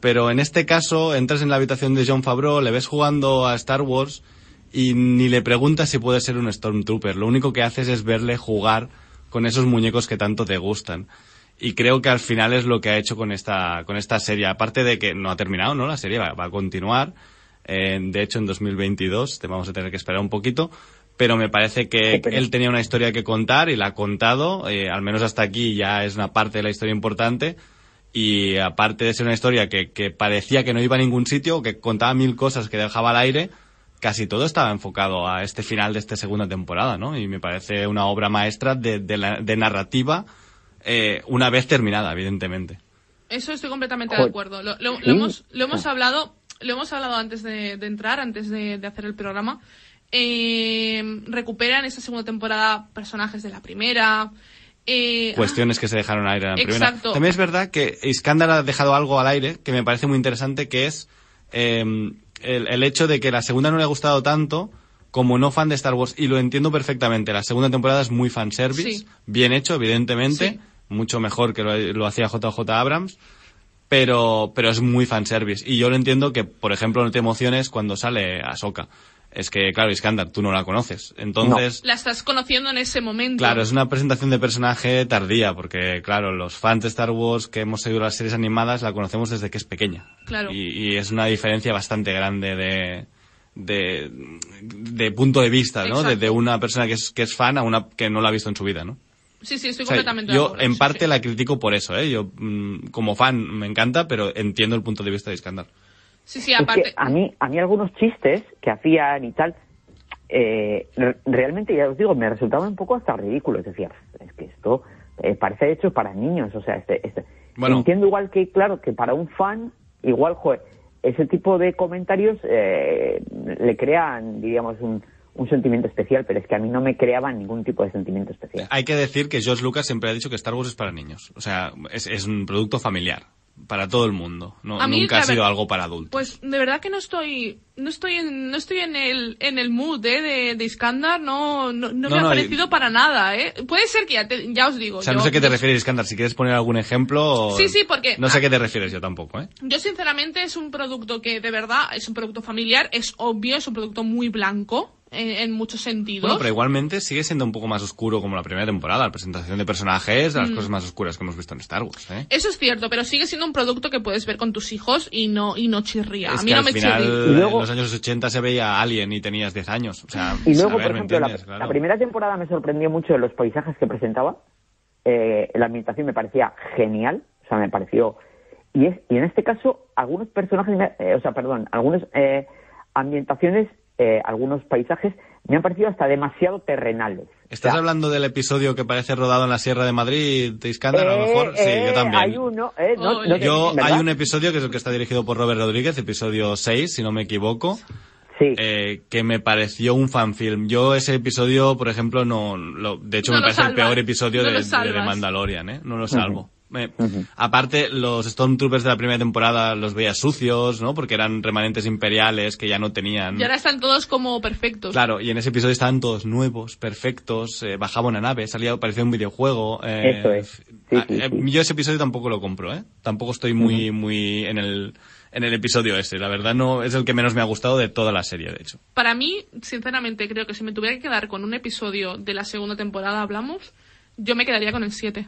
Pero en este caso, entras en la habitación de John Favreau, le ves jugando a Star Wars y ni le preguntas si puede ser un Stormtrooper. Lo único que haces es verle jugar con esos muñecos que tanto te gustan. Y creo que al final es lo que ha hecho con esta, con esta serie. Aparte de que no ha terminado, ¿no? La serie va, va a continuar. Eh, de hecho, en 2022 te vamos a tener que esperar un poquito. Pero me parece que él tenía una historia que contar y la ha contado. eh, al menos hasta aquí ya es una parte de la historia importante. Y aparte de ser una historia que, que parecía que no iba a ningún sitio, que contaba mil cosas que dejaba al aire, casi todo estaba enfocado a este final de esta segunda temporada, ¿no? Y me parece una obra maestra de, de, la- de narrativa eh, una vez terminada, evidentemente. Eso estoy completamente de acuerdo. Lo, lo- lo Sí. hemos, lo hemos hablado, lo hemos hablado antes de, de entrar, antes de, de hacer el programa. Eh, recuperan esta segunda temporada personajes de la primera. Eh, Cuestiones que se dejaron al aire en la primera. Exacto. También es verdad que Iskandar ha dejado algo al aire que me parece muy interesante, que es eh, el, el hecho de que la segunda no le ha gustado tanto como no fan de Star Wars, y lo entiendo perfectamente. La segunda temporada es muy fanservice, Sí. bien hecho, evidentemente, Sí. mucho mejor que lo, lo hacía JJ Abrams, pero, pero es muy fanservice. Y yo lo entiendo que, por ejemplo, no te emociones cuando sale Ahsoka. Es que, claro, Iskandar, tú no la conoces. Entonces, la estás conociendo en ese momento. Claro, es una presentación de personaje tardía, porque claro, los fans de Star Wars que hemos seguido las series animadas la conocemos desde que es pequeña. Claro. Y, y es una diferencia bastante grande de, de, de punto de vista, ¿no? De, una persona que es, que es fan a una que no la ha visto en su vida, ¿no? Sí, sí, estoy O sea, completamente de yo acuerdo. en sí, parte sí. la critico por eso, ¿eh? Yo mm, como fan me encanta, pero entiendo el punto de vista de Iskandar. Sí, sí, Es aparte. que a mí, a mí algunos chistes que hacían y tal, eh, re- realmente, ya os digo, me resultaban un poco hasta ridículos. Decía, es que esto eh, parece hecho para niños. O sea, este, este. Bueno. entiendo igual que, claro, que para un fan, igual, joder, ese tipo de comentarios eh, le crean, diríamos, un, un sentimiento especial, pero es que a mí no me creaban ningún tipo de sentimiento especial. Hay que decir que George Lucas siempre ha dicho que Star Wars es para niños. O sea, es, es un producto familiar. Para todo el mundo. No, A mí, nunca ha sido algo para adultos. Pues de verdad que no estoy, no estoy en, no estoy en el, en el mood ¿eh? de, de Iskandar, no, no, no, No, me ha y- parecido para nada, ¿eh? Puede ser que ya, te- ya os digo. O sea, yo, no sé a qué te refieres, Iskandar. Si quieres poner algún ejemplo... Sí, sí, porque- No sé a qué te refieres yo tampoco, ¿eh? Yo sinceramente es un producto que de verdad es un producto familiar, es obvio, es un producto muy blanco en, en muchos sentidos. Bueno, pero igualmente sigue siendo un poco más oscuro como la primera temporada. La presentación de personajes, de las Mm. cosas más oscuras que hemos visto en Star Wars, ¿eh? Eso es cierto, pero sigue siendo un producto que puedes ver con tus hijos y no y no chirría. es a mí que no al me final, chirría. Y luego- en los años 80 se veía Alien y tenías 10 años. O sea, Y luego, por ¿me ejemplo, la, entiendes? Claro. la primera temporada me sorprendió mucho de los paisajes que presentaba. Eh, la ambientación me parecía genial, o sea, me pareció... Y, es, y en este caso, algunos personajes, me- eh, o sea, perdón, algunas eh, ambientaciones, eh, algunos paisajes me han parecido hasta demasiado terrenales. ¿Estás O sea, hablando del episodio que parece rodado en la Sierra de Madrid, de Iskandar, a lo eh, mejor? Sí, eh, yo también. Hay uno, eh, no- Oye. no Yo, ¿verdad? hay un episodio que es el que está dirigido por Robert Rodríguez, episodio 6, si no me equivoco, Sí. eh, que me pareció un fanfilm. Yo ese episodio, por ejemplo, no, lo- de hecho No me lo parece el peor episodio no de, de-. Mandalorian, ¿eh? No lo salvo. Eh, Aparte, los Stormtroopers de la primera temporada los veía sucios, ¿no? Porque eran remanentes imperiales que ya no tenían... Y ahora están todos como perfectos. Claro, y en ese episodio estaban todos nuevos, perfectos, eh, bajaba una nave, salía, parecía un videojuego. eh, Eso es. Sí, ah, sí, eh, sí. Yo ese episodio tampoco lo compro, ¿eh? Tampoco estoy muy, muy en el, en el episodio ese. La verdad no, es el que menos me ha gustado de toda la serie, de hecho. Para mí, sinceramente, creo que si me tuviera que quedar con un episodio de la segunda temporada, hablamos, yo me quedaría con el 7.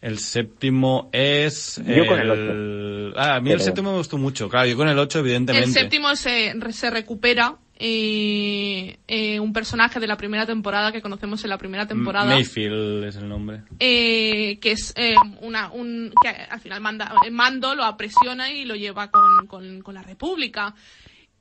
El séptimo es... Yo con el Ah, a mí el Pero- séptimo me gustó mucho. Claro, yo con el 8, evidentemente. El séptimo se, se recupera eh, eh, un personaje de la primera temporada que conocemos en la primera temporada. Mayfield es el nombre. eh, que es eh, una un que al final manda eh, mando lo apresiona y lo lleva con, con, con la república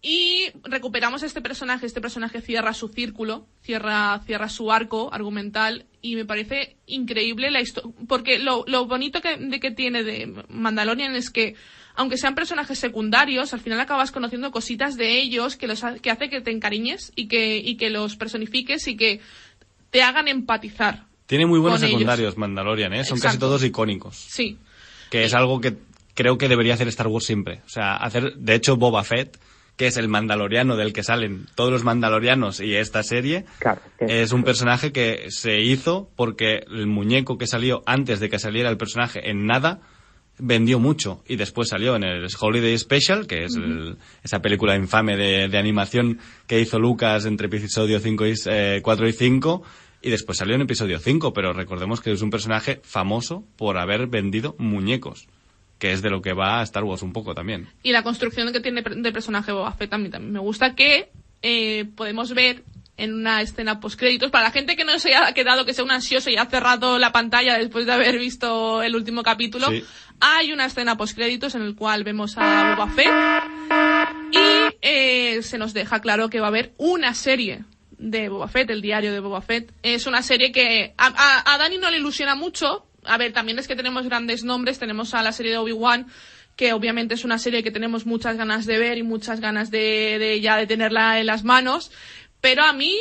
y recuperamos este personaje este personaje cierra su círculo cierra cierra su arco argumental y me parece increíble la historia porque lo, lo bonito que, de que tiene de Mandalorian es que aunque sean personajes secundarios, al final acabas conociendo cositas de ellos que, los que hace que te encariñes y que, y que los personifiques y que te hagan empatizar. Tiene muy buenos con ellos. secundarios Mandalorian, ¿eh? Son casi todos icónicos. Sí. que es algo que creo que debería hacer Star Wars siempre. O sea, hacer, de hecho, Boba Fett, que es el mandaloriano del que salen todos los mandalorianos y esta serie, Claro, es un personaje que se hizo porque el muñeco que salió antes de que saliera el personaje en nada vendió mucho y después salió en el Holiday Special, que es el- esa película infame de, de animación que hizo Lucas entre episodio 5 y, eh, 4 y 5 y después salió en episodio 5, pero recordemos que es un personaje famoso por haber vendido muñecos, que es de lo que va a Star Wars un poco también. Y la construcción que tiene de personaje Boba Fett también, también me gusta que eh, podemos ver en una escena post créditos para la gente que no se haya quedado que sea un ansioso y ha cerrado la pantalla después de haber visto el último capítulo Sí. hay una escena post créditos en el cual vemos a Boba Fett y eh, se nos deja claro que va a haber una serie de Boba Fett, el diario de Boba Fett. Es una serie que a, a- a Dani no le ilusiona mucho. A ver, también es que tenemos grandes nombres. Tenemos a la serie de Obi-Wan, que obviamente es una serie que tenemos muchas ganas de ver y muchas ganas de, de ya de tenerla en las manos. Pero a mí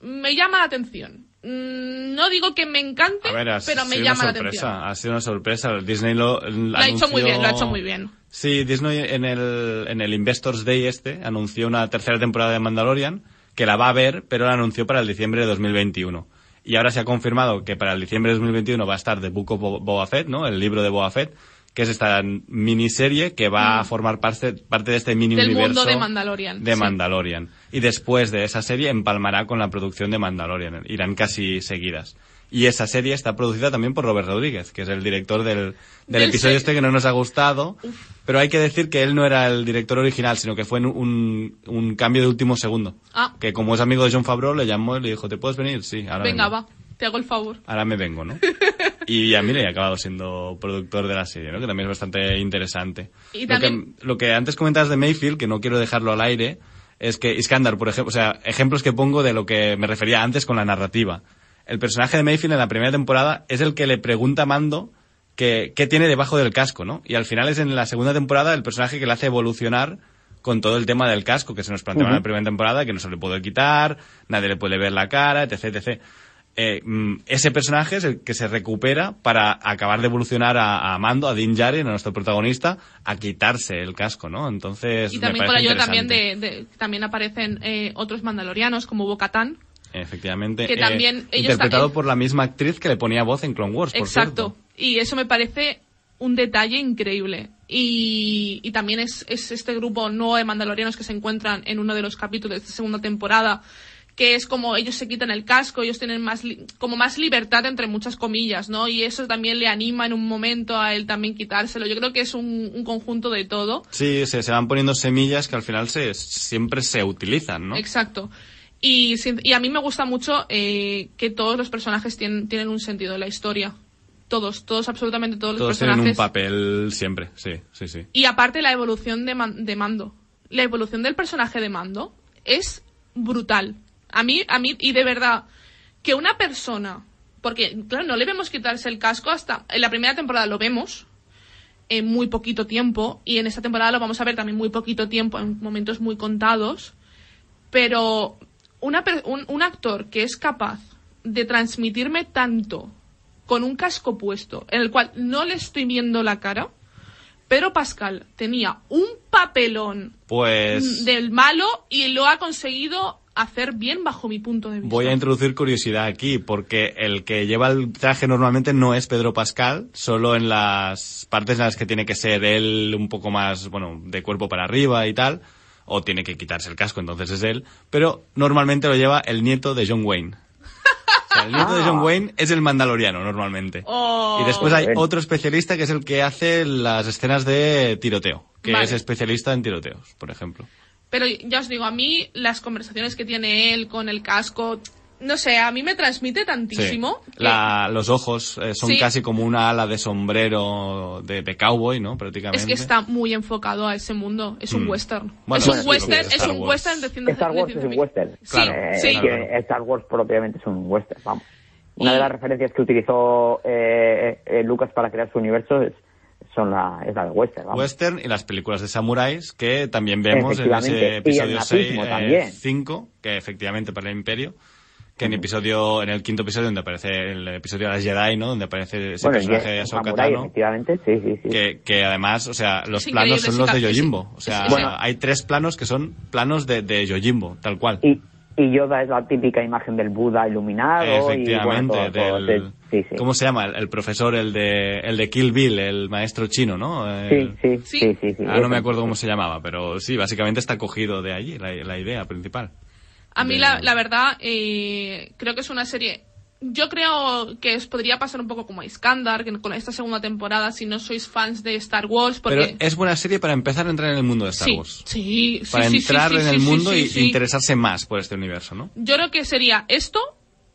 me llama la atención. Mm, No digo que me encante, ver, pero me llama la atención. ha sido una sorpresa. Disney lo, Lo ha hecho muy bien, lo ha hecho muy bien. Sí, Disney en el, en el Investors Day este anunció una tercera temporada de Mandalorian que la va a ver, pero la anunció para el diciembre de 2021. Y ahora se ha confirmado que para el diciembre de 2021 va a estar The Book of Bo- Boba Fett, ¿no? El libro de Boba Fett, que es esta miniserie que va a formar parte, parte de este mini Mm. Del universo mundo de Mandalorian, de sí. Mandalorian. Y después de esa serie empalmará con la producción de Mandalorian. Irán casi seguidas. Y esa serie está producida también por Robert Rodríguez, que es el director del, episodio este que no nos ha gustado. Pero hay que decir que él no era el director original, sino que fue un, un cambio de último segundo. Ah. Que como es amigo de John Favreau, le llamó y le dijo, ¿te puedes venir? Sí, ahora Venga, vengo. va, te hago el favor. Ahora me vengo, ¿no? [LAUGHS] y ya mira, y ha acabado siendo productor de la serie, ¿no? Que también es bastante interesante. Y lo, también- que, lo que antes comentabas de Mayfield, que no quiero dejarlo al aire, es que Iskandar, por ejemplo, o sea, ejemplos que pongo de lo que me refería antes con la narrativa. El personaje de Mayfield en la primera temporada es el que le pregunta a Mando qué tiene debajo del casco, ¿no? Y al final es en la segunda temporada el personaje que le hace evolucionar con todo el tema del casco que se nos planteaba en la primera temporada, que no se le puede quitar, nadie le puede ver la cara, etc, etc. Eh, mm, ese personaje es el que se recupera para acabar de evolucionar a, a Mando, a Din Djarin, a nuestro protagonista, a quitarse el casco, ¿no? Entonces, Y también parece ayuda también de, de- también aparecen eh, otros mandalorianos como Bo-Katan. Efectivamente. que eh, también ellos interpretado ta- por la misma actriz que le ponía voz en Clone Wars, por Exacto. Y eso me parece un detalle increíble. Y, y también es, es este grupo nuevo de mandalorianos que se encuentran en uno de los capítulos de esta segunda temporada que es como ellos se quitan el casco, ellos tienen más li- como más libertad entre muchas comillas, ¿no? Y eso también le anima en un momento a él también quitárselo. Yo creo que es un, un conjunto de todo. Sí, se, se van poniendo semillas que al final se, siempre se utilizan, ¿no? Exacto. Y, a mí me gusta mucho eh, que todos los personajes tienen, tienen un sentido en la historia. Todos, todos, absolutamente todos, Todos los tienen personajes. un papel siempre, sí, sí, sí. Y aparte la evolución de, Man- de Mando. La evolución del personaje de Mando es brutal. A mí, a mí, y de verdad, que una persona, porque claro, no le vemos quitarse el casco hasta, en la primera temporada lo vemos, en muy poquito tiempo, y en esta temporada lo vamos a ver también muy poquito tiempo, en momentos muy contados, pero una, un, un actor que es capaz de transmitirme tanto con un casco puesto, en el cual no le estoy viendo la cara. Pedro Pascal tenía un papelón Pues del malo y lo ha conseguido hacer bien bajo mi punto de vista. voy a introducir curiosidad aquí, porque el que lleva el traje normalmente no es Pedro Pascal, solo en las partes en las que tiene que ser él un poco más, bueno, de cuerpo para arriba y tal, o tiene que quitarse el casco, entonces es él, pero normalmente lo lleva el nieto de John Wayne. O sea, el nieto de John Wayne es el mandaloriano normalmente. Oh. Y después hay otro especialista que es el que hace las escenas de tiroteo, que Vale. es especialista en tiroteos, por ejemplo. Pero ya os digo, a mí las conversaciones que tiene él con el casco, no sé, a mí me transmite tantísimo. Sí. que- La- los ojos eh, son Sí. casi como una ala de sombrero de, de cowboy, ¿no? Prácticamente. Es que está muy enfocado a ese mundo. Es un Mm. western. Bueno, es un bueno, western, es Star un Wars. western de ciencia Star Wars de es un western. Claro, Eh, sí, es que Star Wars propiamente es un western, vamos. Una Y- de las referencias que utilizó eh, eh, Lucas para crear su universo es, son la, es la de western, vamos. Western y las películas de samuráis que también vemos en ese episodio nazismo 6, también. 5, que efectivamente para el Imperio, que en episodio en el quinto episodio donde aparece el episodio de las Jedi, ¿no? Donde aparece ese bueno, personaje de el Ahsoka Tano, efectivamente, sí, sí, sí. que, que además, o sea, los planos son los de Yojimbo, o sea, Bueno. hay tres planos que son planos de, de Yojimbo, tal cual. Y, y Yoda es la típica imagen del Buda iluminado. Efectivamente, y, bueno, todo- todo- del, sí, sí. ¿cómo se llama? El, el profesor, el de, el de Kill Bill, el maestro chino, ¿no? Sí, El- sí, Sí. sí, sí, sí. Ah, no me acuerdo cómo se llamaba, pero sí, básicamente está cogido de allí, la, la idea principal. A mí, de- la, la verdad, eh, creo que es una serie. Yo creo que os podría pasar un poco como a Iskandar, que con esta segunda temporada, si no sois fans de Star Wars, porque. Pero es buena serie para empezar a entrar en el mundo de Star sí, Wars. sí, sí, Para sí, entrar en el mundo y interesarse más por este universo, ¿no? Yo creo que sería esto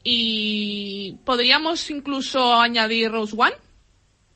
y podríamos incluso añadir Rose One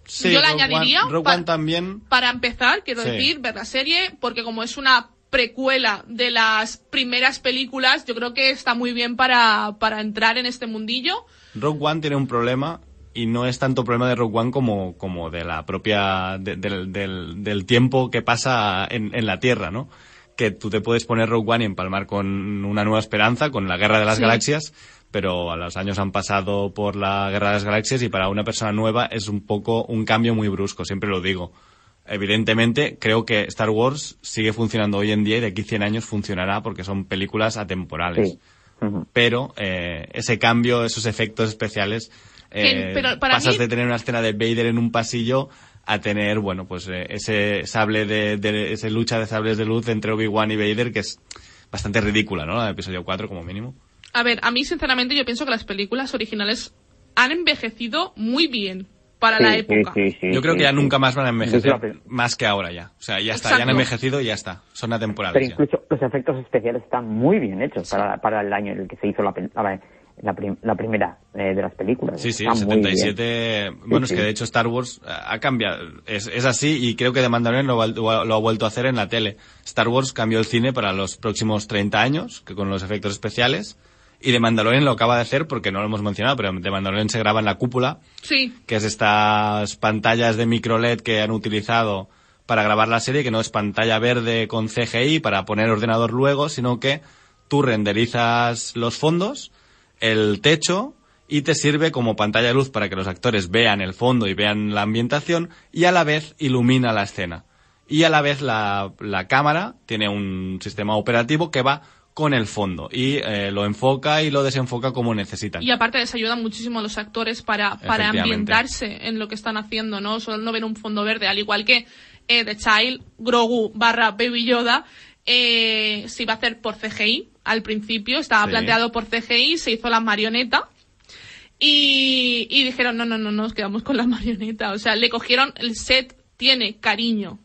Sí, Yo la Rogue añadiría One, Rogue pa- One también. para empezar, quiero Sí. decir, ver la serie, porque como es una precuela de las primeras películas, yo creo que está muy bien para, para entrar en este mundillo. Rogue One tiene un problema y no es tanto problema de Rogue One como, como de la propia, de- del, del, del tiempo que pasa en, en la Tierra, ¿no? Que tú te puedes poner Rogue One y empalmar con una nueva esperanza, con la Guerra de las Sí. Galaxias, pero a los años han pasado por la Guerra de las Galaxias y para una persona nueva es un poco un cambio muy brusco, siempre lo digo. Evidentemente, creo que Star Wars sigue funcionando hoy en día y de aquí 100 años funcionará porque son películas atemporales Sí. Pero eh, ese cambio, esos efectos especiales, eh, pero para pasas mí- de tener una escena de Vader en un pasillo a tener, bueno, pues eh, ese sable de, de- ese lucha de sables de luz entre Obi-Wan y Vader que es bastante ridícula, ¿no? La del episodio 4 como mínimo. A ver, a mí sinceramente yo pienso que las películas originales han envejecido muy bien para la época. sí, sí, sí, Yo creo que ya sí. nunca más van a envejecer, más que ahora ya. O sea, ya está, ya han envejecido y ya está. Son atemporales Pero ya. incluso los efectos especiales están muy bien hechos para, para el año en el que se hizo la, la, la prim- la primera eh, de las películas. Sí, sí, bien. 77. Bueno, Sí, es que de hecho Star Wars eh, ha cambiado. Es, es así y creo que The Mandalorian lo, ha vuel- lo ha vuelto a hacer en la tele. Star Wars cambió el cine para los próximos 30 años, que con los efectos especiales. Y The Mandalorian lo acaba de hacer porque no lo hemos mencionado, pero The Mandalorian se graba en la cúpula, Sí, que es estas pantallas de micro LED que han utilizado para grabar la serie, que no es pantalla verde con CGI para poner ordenador luego, sino que tú renderizas los fondos, el techo y te sirve como pantalla de luz para que los actores vean el fondo y vean la ambientación y a la vez ilumina la escena. Y a la vez la, la cámara tiene un sistema operativo que va con el fondo y eh, lo enfoca y lo desenfoca como necesitan. y aparte les ayuda muchísimo a los actores para, para ambientarse en lo que están haciendo, ¿no? Solo no ver un fondo verde, al igual que eh, The Child, Grogu barra Baby Yoda, eh, se iba a hacer por CGI al principio, estaba Sí. planteado por CGI, se hizo la marioneta y, y dijeron, no, no, no, nos quedamos con la [LAUGHS] marioneta. O sea, le cogieron, el set tiene cariño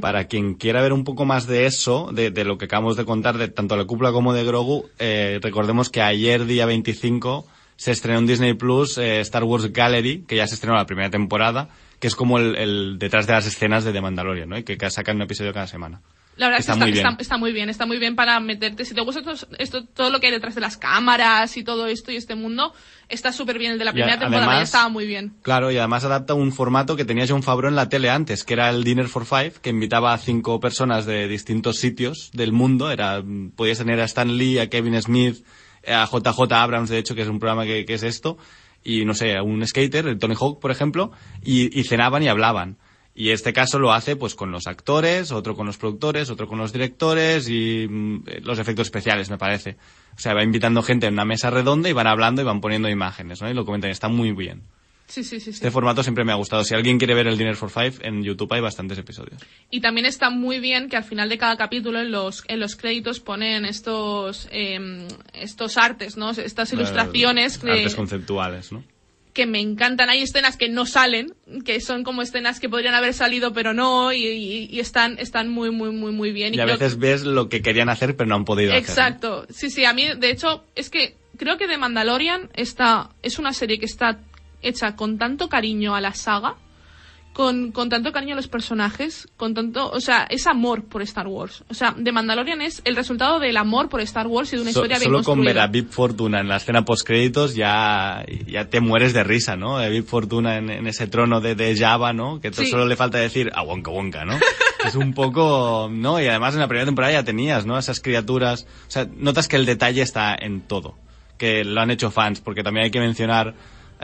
Para quien quiera ver un poco más de eso, de, de lo que acabamos de contar, de tanto la cúpula como de Grogu, eh, recordemos que ayer, día 25, se estrenó en Disney Plus eh, Star Wars Gallery, que ya se estrenó la primera temporada, que es como el, el detrás de las escenas de The Mandalorian, ¿no? Y que, que sacan un episodio cada semana. La verdad Está es que muy está, bien. está- está muy bien, está muy bien para meterte. Si te gusta esto, esto- todo lo que hay detrás de las cámaras y todo esto y este mundo, está súper bien. El de la primera a- temporada ya además- estaba muy bien. Claro, y además adapta un formato que tenía John Favreau en la tele antes, que era el Dinner for Five, que invitaba a cinco personas de distintos sitios del mundo. Era, podías tener a Stan Lee, a Kevin Smith, a JJ Abrams, de hecho, que es un programa que, que es esto. y no sé, un skater, el Tony Hawk, por ejemplo, y, y cenaban y hablaban. Y este caso lo hace pues con los actores, otro con los productores, otro con los directores y mm, los efectos especiales, me parece. O sea, va invitando gente en una mesa redonda y van hablando y van poniendo imágenes, ¿no? Y lo comentan, está muy bien. Sí, sí, sí. Este formato siempre me ha gustado. Si alguien quiere ver el Dinner for Five, en YouTube hay bastantes episodios. Y también está muy bien que al final de cada capítulo en los, en los créditos ponen estos, em, estos artes, ¿no? Estas ilustraciones que, Artes conceptuales, ¿no? Que me encantan. Hay escenas que no salen, que son como escenas que podrían haber salido pero no, y, y- y están, están muy, muy, muy, muy bien. Y a veces ves lo que querían hacer pero no han podido hacer. ¿no? Exacto. Sí, sí, a mí, de hecho, es que creo que The Mandalorian está, es una serie que está hecha con tanto cariño a la saga, con, con tanto cariño a los personajes, con tanto, o sea, es amor por Star Wars. O sea, The Mandalorian es el resultado del amor por Star Wars y de una So- historia bien solo con ver a Big Fortuna en la escena post créditos ya, ya te mueres de risa, ¿no? De Big Fortuna en, en ese trono de, de Java, ¿no? Que Sí. solo le falta decir a Wonka Wonka, ¿no? [LAUGHS] es un poco, ¿no? Y además en la primera temporada ya tenías, ¿no? Esas criaturas. O sea, notas que el detalle está en todo. Que lo han hecho fans, porque también hay que mencionar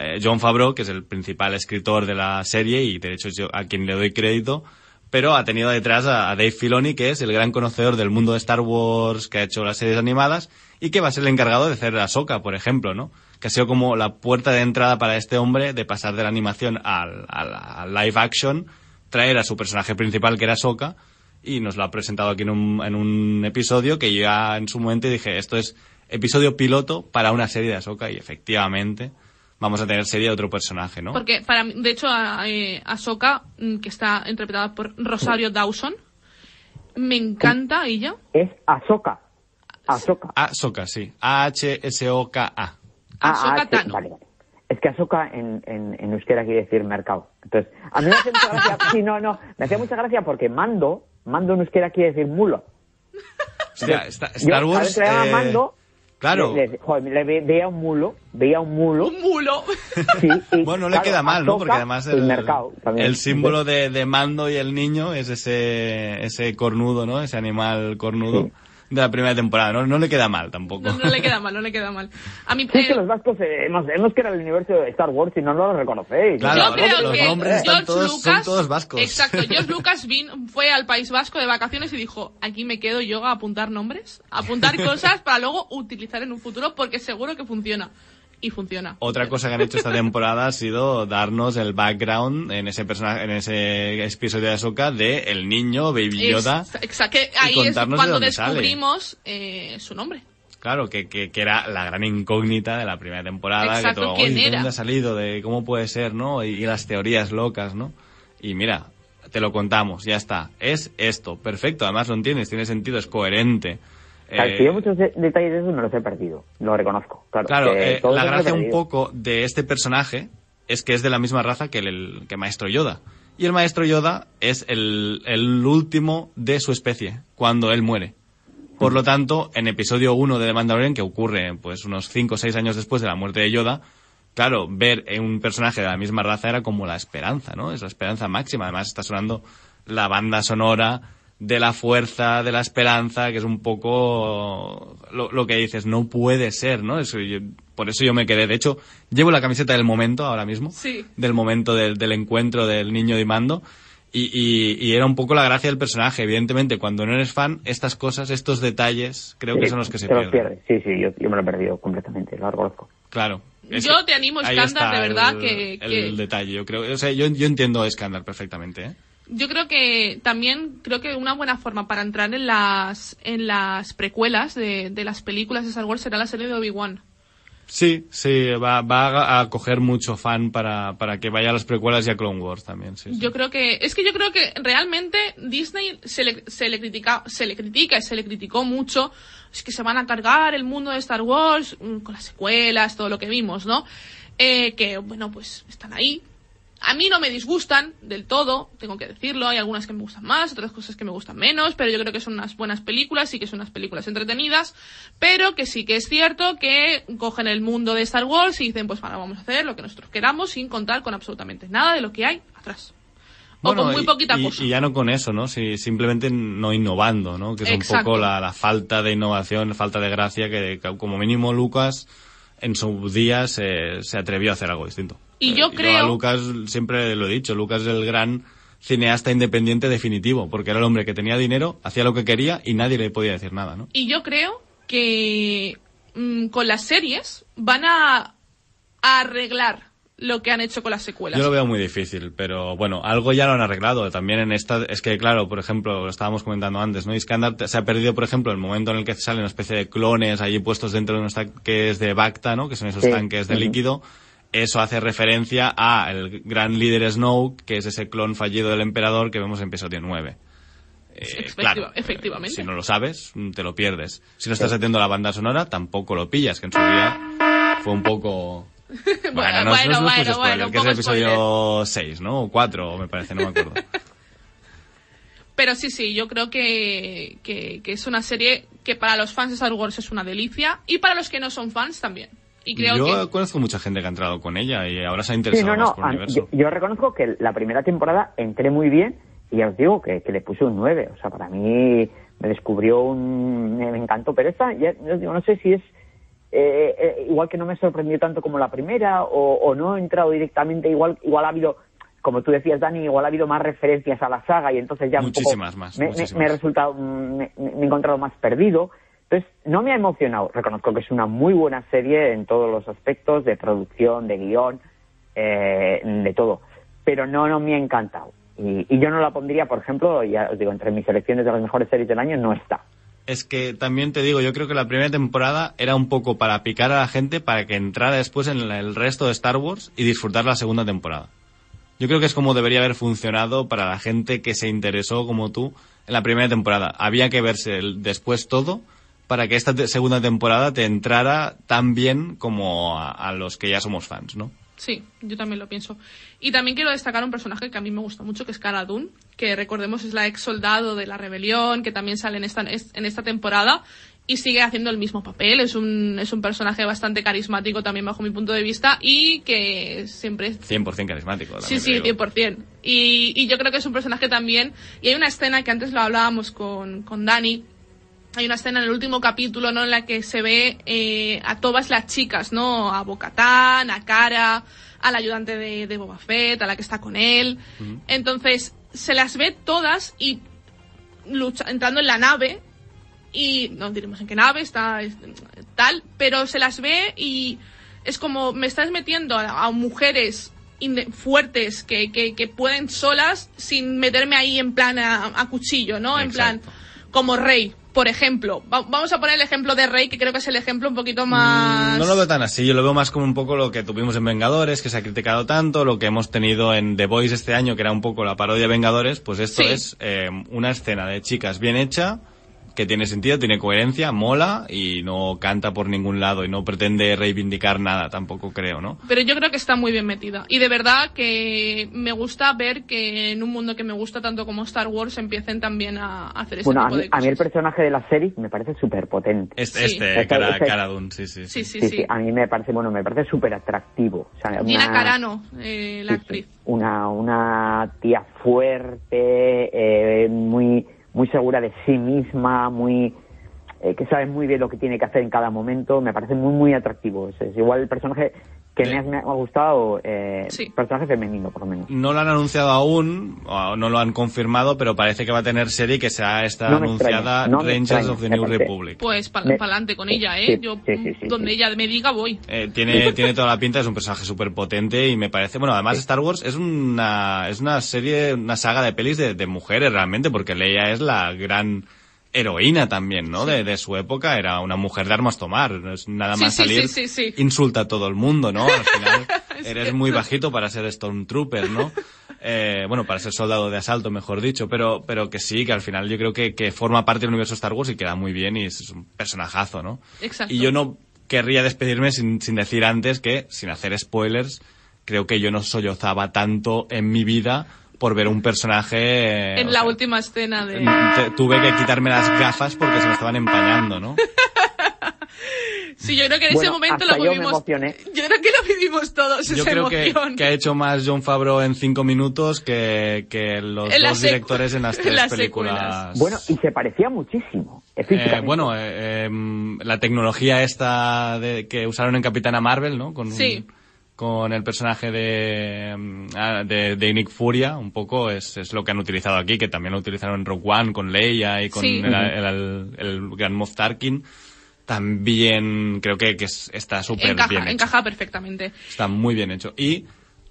eh, John Favreau, que es el principal escritor de la serie y de hecho yo a quien le doy crédito, pero ha tenido detrás a, Dave Filoni, que es el gran conocedor del mundo de Star Wars, que ha hecho las series animadas y que va a ser el encargado de hacer Ahsoka, por ejemplo, ¿no? Que ha sido como la puerta de entrada para este hombre de pasar de la animación al, live action, traer a su personaje principal, que era Ahsoka, y nos lo ha presentado aquí en un, en un episodio que yo ya en su momento dije, esto es episodio piloto para una serie de Ahsoka, y efectivamente vamos a tener serie de otro personaje, ¿no? Porque para mí, de hecho, a, eh, Ahsoka, mm, que está interpretada por Rosario Dawson, me encanta ella. Es Ahsoka. Ahsoka. Ahsoka, sí. A-H-S-O-K-A. Ahsoka Ah, Tano. Vale, vale. Es que Ahsoka en, en, en euskera quiere decir mercado. Entonces, a mí me hace mucha gracia. [LAUGHS] Sí, no, no. Me hacía mucha gracia porque mando, mando en euskera quiere decir mulo. Hostia, esta- Yo, Star a Wars... veces le llamaba eh, mando. Claro. le- le- joder, le ve- veía un mulo, veía un mulo. Un mulo. Sí, [LAUGHS] y, Bueno, no le claro, queda mal, ¿no? Porque además el, el, mercado también. el símbolo de, de Mando y el niño es ese, ese cornudo, ¿no? Ese animal cornudo Sí. De la primera temporada. No, no le queda mal tampoco. No, no le queda mal, no le queda mal. A mí, Sí, eh, que los vascos eh, hemos, hemos creado el universo de Star Wars y no lo reconocéis. Claro, yo creo los que nombres están George todos- son Lucas, todos vascos. Exacto, George Lucas vin- fue al País Vasco de vacaciones y dijo, aquí me quedo yo a apuntar nombres, a apuntar cosas para luego utilizar en un futuro porque seguro que funciona. Y funciona. Otra cosa que han hecho esta temporada ha sido darnos el background en ese personaje, en ese episodio de Ahsoka de el niño Baby Yoda. Ex- Exacto, que ahí es contarnos cuando descubrimos eh, su nombre. Claro, que, que, que era la gran incógnita de la primera temporada. Exacto, que todo, ¿quién "Oye, ¿de era?". dónde ha salido? ¿De cómo puede ser, no? Y, y las teorías locas, ¿no? Y mira, te lo contamos, ya está. Es esto, perfecto. Además lo entiendes, tiene sentido, es coherente. Claro, Eh, que yo muchos de- detalles de eso me los he perdido, lo reconozco. Claro, eh, la gracia un poco de este personaje es que es de la misma raza que el, el- que Maestro Yoda. Y el Maestro Yoda es el, el último de su especie, cuando él muere. Por lo tanto, en episodio 1 de The Mandalorian, que ocurre pues unos 5 o 6 años después de la muerte de Yoda, claro, ver en un personaje de la misma raza era como la esperanza, ¿no? Es la esperanza máxima. Además está sonando la banda sonora de la fuerza, de la esperanza, que es un poco lo, lo que dices, no puede ser, ¿no? Eso yo- por eso yo me quedé. De hecho, llevo la camiseta del momento ahora mismo, Sí. del momento del, del encuentro del niño de mando. Y, y- y era un poco la gracia del personaje. Evidentemente, cuando no eres fan, estas cosas, estos detalles, creo que son los que se pierden. Sí, sí, yo, yo me lo he perdido completamente, lo reconozco. Claro. Es Yo que te animo, está de verdad, el- que- El que- detalle, yo creo. O sea, yo, yo entiendo a Skandar perfectamente, ¿eh? Yo creo que también creo que una buena forma para entrar en las en las precuelas de, de las películas de Star Wars será la serie de Obi-Wan. Sí, sí, va, va a coger mucho fan para, para que vaya a las precuelas y a Clone Wars también, sí. sí. Yo creo que es que yo creo que realmente Disney se le, se le critica se le critica y se le criticó mucho es que se van a cargar el mundo de Star Wars mm, con las secuelas todo lo que vimos no Eh, que bueno pues están ahí a mí no me disgustan del todo, tengo que decirlo. Hay algunas que me gustan más, otras cosas que me gustan menos, pero yo creo que son unas buenas películas y que son unas películas entretenidas. Pero que sí que es cierto que cogen el mundo de Star Wars y dicen, pues ahora vamos a hacer lo que nosotros queramos sin contar con absolutamente nada de lo que hay atrás. O con muy y- poquita y, cosa. y ya no con eso, ¿no? Si, simplemente no innovando, ¿no? Que es Exacto. un poco la, la falta de innovación, la falta de gracia que, que como mínimo Lucas en su día se, se atrevió a hacer algo distinto. Y yo Eh, creo- a Lucas, siempre lo he dicho, Lucas es el gran cineasta independiente definitivo, porque era el hombre que tenía dinero, hacía lo que quería y nadie le podía decir nada, ¿no? Y yo creo que mm, con las series van a, a arreglar lo que han hecho con las secuelas. Yo lo veo muy difícil, pero bueno, algo ya lo han arreglado. También en esta, es que claro, por ejemplo, lo estábamos comentando antes, ¿no? Iskandar se ha perdido, por ejemplo, el momento en el que sale una especie de clones allí puestos dentro de unos tanques de Bacta, ¿no? Que son esos Sí. tanques de líquido. Eso hace referencia a el gran líder Snow, que es ese clon fallido del emperador que vemos en episodio 9. Eh, Efectiva- claro, efectivamente. Si no lo sabes, te lo pierdes. Si no estás haciendo la banda sonora, tampoco lo pillas, que en su día fue un poco... [LAUGHS] Bueno, no, es- no bueno, no es bueno, spoiler, bueno, que es el poco episodio 6, ¿no? O 4, me parece, no me acuerdo. [LAUGHS] Pero sí, sí, yo creo que, que, que es una serie que para los fans de Star Wars es una delicia y para los que no son fans también. Y creo Yo que... conozco mucha gente que ha entrado con ella y ahora se ha Sí, interesado no, más no. por a- universo. Yo, yo reconozco que la primera temporada entré muy bien y ya os digo que, que le puse un 9. O sea, para mí me descubrió un. Me encantó. Pero esta, ya, digo, no sé si es. eh, eh, igual que no me sorprendió tanto como la primera o, o no he entrado directamente. Igual, igual ha habido. Como tú decías, Dani, igual ha habido más referencias a la saga y entonces ya un poco Muchísimas más, me, me- muchísimas. me he resultado, me- me he encontrado más perdido. Entonces, no me ha emocionado. Reconozco que es una muy buena serie en todos los aspectos, de producción, de guion, eh, de todo. Pero no, no me ha encantado. Y, yo no la pondría, por ejemplo, ya os digo, entre mis selecciones de las mejores series del año no está. Es que también te digo, yo creo que la primera temporada era un poco para picar a la gente para que entrara después en el resto de Star Wars y disfrutar la segunda temporada. Yo creo que es como debería haber funcionado para la gente que se interesó como tú en la primera temporada. Había que verse el- después todo para que esta te- segunda temporada te entrara tan bien como a, a los que ya somos fans, ¿no? Sí, yo también lo pienso. Y también quiero destacar un personaje que a mí me gusta mucho, que es Cara Dune, que recordemos es la ex soldado de la rebelión, que también sale en esta, en esta temporada y sigue haciendo el mismo papel. Es un, es un personaje bastante carismático también bajo mi punto de vista y que siempre 100% carismático. Sí, sí, te digo. 100%. Y, y yo creo que es un personaje también. Y hay una escena que antes lo hablábamos con, con Dani. Hay una escena en el último capítulo, ¿no? En la que se ve eh, a todas las chicas, ¿no? A Bocatán, a Cara, al ayudante de, de Boba Fett, a la que está con él. Entonces, se las ve todas y lucha, entrando en la nave. Y no diremos en qué nave está, es- tal, pero se las ve y es como me estás metiendo a, a mujeres fuertes que, que, que pueden solas sin meterme ahí en plan a, a cuchillo, ¿no? En plan, como Rey, por ejemplo. Va- vamos a poner el ejemplo de Rey, que creo que es el ejemplo un poquito más... Mm, No lo veo tan así, yo lo veo más como un poco lo que tuvimos en Vengadores, que se ha criticado tanto, lo que hemos tenido en The Voice este año, que era un poco la parodia de Vengadores, pues esto Sí. es eh, una escena de chicas bien hecha, que tiene sentido, tiene coherencia, mola y no canta por ningún lado y no pretende reivindicar nada, tampoco creo, ¿no? Pero yo creo que está muy bien metida. Y de verdad que me gusta ver que en un mundo que me gusta tanto como Star Wars empiecen también a hacer ese Bueno, a tipo mí, de a mí el cosas. personaje de la serie me parece súper potente. Este, Sí. este Ese- cara, ese- Cara Dune, sí, sí. Sí, sí, Sí, sí. sí, a mí me parece, bueno, me parece súper atractivo. O sea, Gina una- Carano, eh, la Sí, sí. actriz. Una, una tía fuerte, eh, muy, muy segura de sí misma, muy eh, que sabe muy bien lo que tiene que hacer en cada momento. Me parece muy, muy atractivo. Es, es igual el personaje que me, ha, me ha gustado, eh, Sí. personaje femenino, por lo menos. No lo han anunciado aún, o no lo han confirmado, pero parece que va a tener serie que será esta No anunciada extraña, no Rangers extraña, of the New. Republic. Pues para Me- adelante con ella, ¿eh? Sí, Yo, sí, sí, sí, donde sí. ella me diga, voy. Eh, tiene, [LAUGHS] tiene toda la pinta, es un personaje súper potente y me parece, bueno, además Star Wars es una, es una serie, una saga de pelis de, de mujeres realmente, porque Leia es la gran heroína también, ¿no? De, de su época, era una mujer de armas tomar, nada más sí, salir, sí, insulta a todo el mundo, ¿no? Al final [LAUGHS] Es eres muy bajito para ser Stormtrooper, ¿no? Eh, bueno, para ser soldado de asalto, mejor dicho, pero, pero que sí, que al final yo creo que, que forma parte del universo Star Wars y queda muy bien y es un personajazo, ¿no? Exacto. Y yo no querría despedirme sin, sin decir antes que, sin hacer spoilers, creo que yo no sollozaba tanto en mi vida por ver un personaje... eh, en la sea, última escena de... tuve que quitarme las gafas porque se me estaban empañando, ¿no? [LAUGHS] Sí, yo creo que en ese Bueno, momento hasta lo yo vivimos... emocioné. Yo creo que lo vivimos todos, Yo esa creo que, emoción. que ha hecho más John Favreau en cinco minutos que, que los En dos directores en las [LAUGHS] en tres las películas. secuelas. Bueno, y se parecía muchísimo. eh, Eh, bueno, eh, em, la tecnología esta de, que usaron en Capitana Marvel, ¿no? Con, Sí. Con el personaje de, em, ah, de, de Nick Furia, un poco es, es lo que han utilizado aquí, que también lo utilizaron en Rogue One con Leia y con Sí. el, el, el- el Gran Moff Tarkin. También creo que, que es- está súper bien hecho. encaja perfectamente. Está muy bien hecho. Y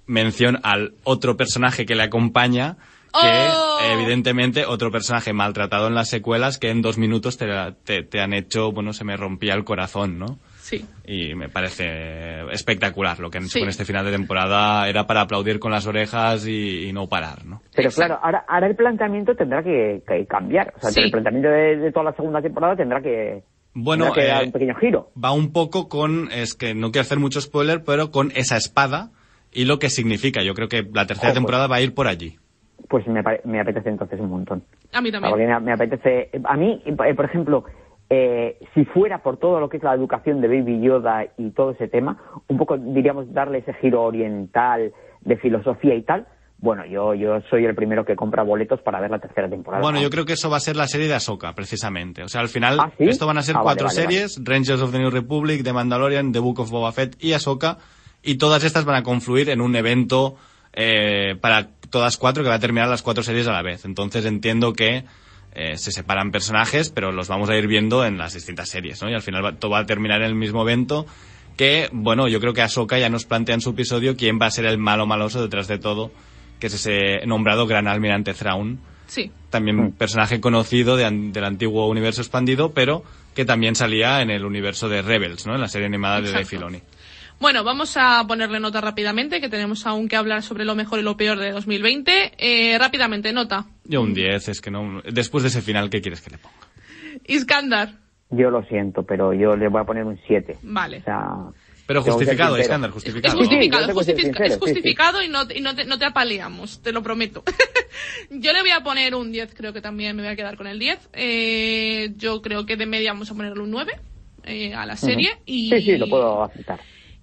mención al otro personaje que le acompaña, que ¡Oh! evidentemente otro personaje maltratado en las secuelas que en dos minutos te, te, te han hecho, bueno, se me rompía el corazón, ¿no? Sí. Y me parece espectacular lo que han hecho Sí. con este final de temporada. Era para aplaudir con las orejas y, y no parar, ¿no? Pero Exacto. claro, ahora, ahora el planteamiento tendrá que, que cambiar. O sea, Sí. el planteamiento de, de toda la segunda temporada tendrá que, Bueno, tendrá que dar eh, un pequeño giro. va un poco con, es que no quiero hacer mucho spoiler, pero con esa espada y lo que significa. Yo creo que la tercera Ojo. temporada va a ir por allí. Pues me, me apetece entonces un montón. A mí también. porque me, me apetece. A mí, eh, por ejemplo, eh, si fuera por todo lo que es la educación de Baby Yoda y todo ese tema, un poco diríamos darle ese giro oriental de filosofía y tal. Bueno, yo, yo soy el primero que compra boletos para ver la tercera temporada. Bueno, yo creo que eso va a ser la serie de Ahsoka, precisamente. O sea, al final, ¿Ah, sí? esto van a ser Ah, vale, cuatro vale, series, Rangers of the New Republic, The Mandalorian, The Book of Boba Fett y Ahsoka, y todas estas van a confluir en un evento eh, para todas cuatro que va a terminar las cuatro series a la vez. Entonces entiendo que eh, se separan personajes, pero los vamos a ir viendo en las distintas series, ¿no? Y al final va- todo va a terminar en el mismo evento que, bueno, yo creo que Ahsoka ya nos plantea en su episodio quién va a ser el malo maloso detrás de todo, que es ese nombrado Gran Almirante Thrawn Sí. también un personaje conocido de an- del antiguo universo expandido, pero que también salía en el universo de Rebels, ¿no? En la serie animada de Dave. Filoni. Bueno, vamos a ponerle nota rápidamente, que tenemos aún que hablar sobre lo mejor y lo peor de 2020. Eh, rápidamente, nota. Yo un 10, es que no... Después de ese final, ¿qué quieres que le ponga? Iskandar. Yo lo siento, pero yo le voy a poner un 7. Vale. O sea, Pero justificado. Iskandar, Es justificado. Sí, sí, justificado, sincero, es sí, sí. justificado y, no, y no, te, no te apaleamos, te lo prometo. [LAUGHS] yo le voy a poner un 10, creo que también me voy a quedar con el 10. Eh, yo creo que de media vamos a ponerle un 9 eh, a la serie. y... Sí, sí, lo puedo aceptar.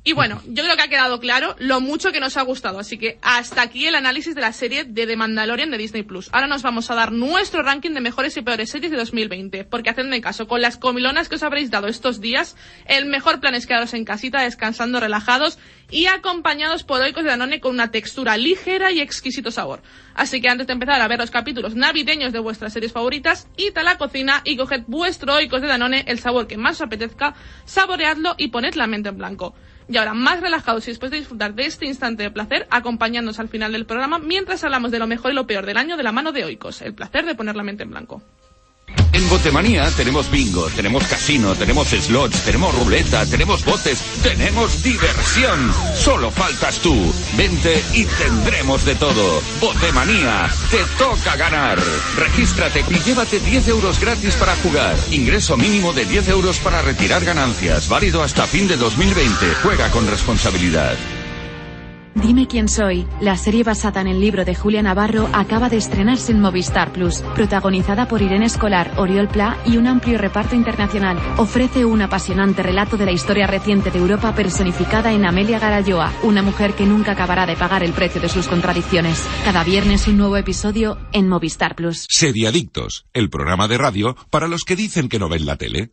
Y bueno, yo creo que ha quedado claro lo mucho que nos ha gustado. Así que hasta aquí el análisis de la serie de The Mandalorian de Disney Plus. Ahora nos vamos a dar nuestro ranking de mejores y peores series de 2020. Porque hacedme caso, con las comilonas que os habréis dado estos días, el mejor plan es quedaros en casita, descansando, relajados y acompañados por oicos de Danone con una textura ligera y exquisito sabor. Así que antes de empezar a ver los capítulos navideños de vuestras series favoritas, id a la cocina y coged vuestro oicos de Danone, el sabor que más os apetezca, saboreadlo y poned la mente en blanco. Y ahora, más relajados y después de disfrutar de este instante de placer, acompañándonos al final del programa mientras hablamos de lo mejor y lo peor del año de la mano de Oikos. El placer de poner la mente en blanco. En Botemanía tenemos bingo, tenemos casino, tenemos slots, tenemos ruleta, tenemos botes, tenemos diversión. Solo faltas tú. Vente y tendremos de todo. Botemanía, te toca ganar. Regístrate y llévate 10 euros gratis para jugar. Ingreso mínimo de 10 euros para retirar ganancias. Válido hasta fin de 2020. Juega con responsabilidad. Dime quién soy. La serie basada en el libro de Julia Navarro acaba de estrenarse en Movistar Plus, protagonizada por Irene Escolar, Oriol Pla y un amplio reparto internacional. Ofrece un apasionante relato de la historia reciente de Europa personificada en Amelia Garayoa, una mujer que nunca acabará de pagar el precio de sus contradicciones. Cada viernes un nuevo episodio en Movistar Plus. Seriadictos, el programa de radio para los que dicen que no ven la tele.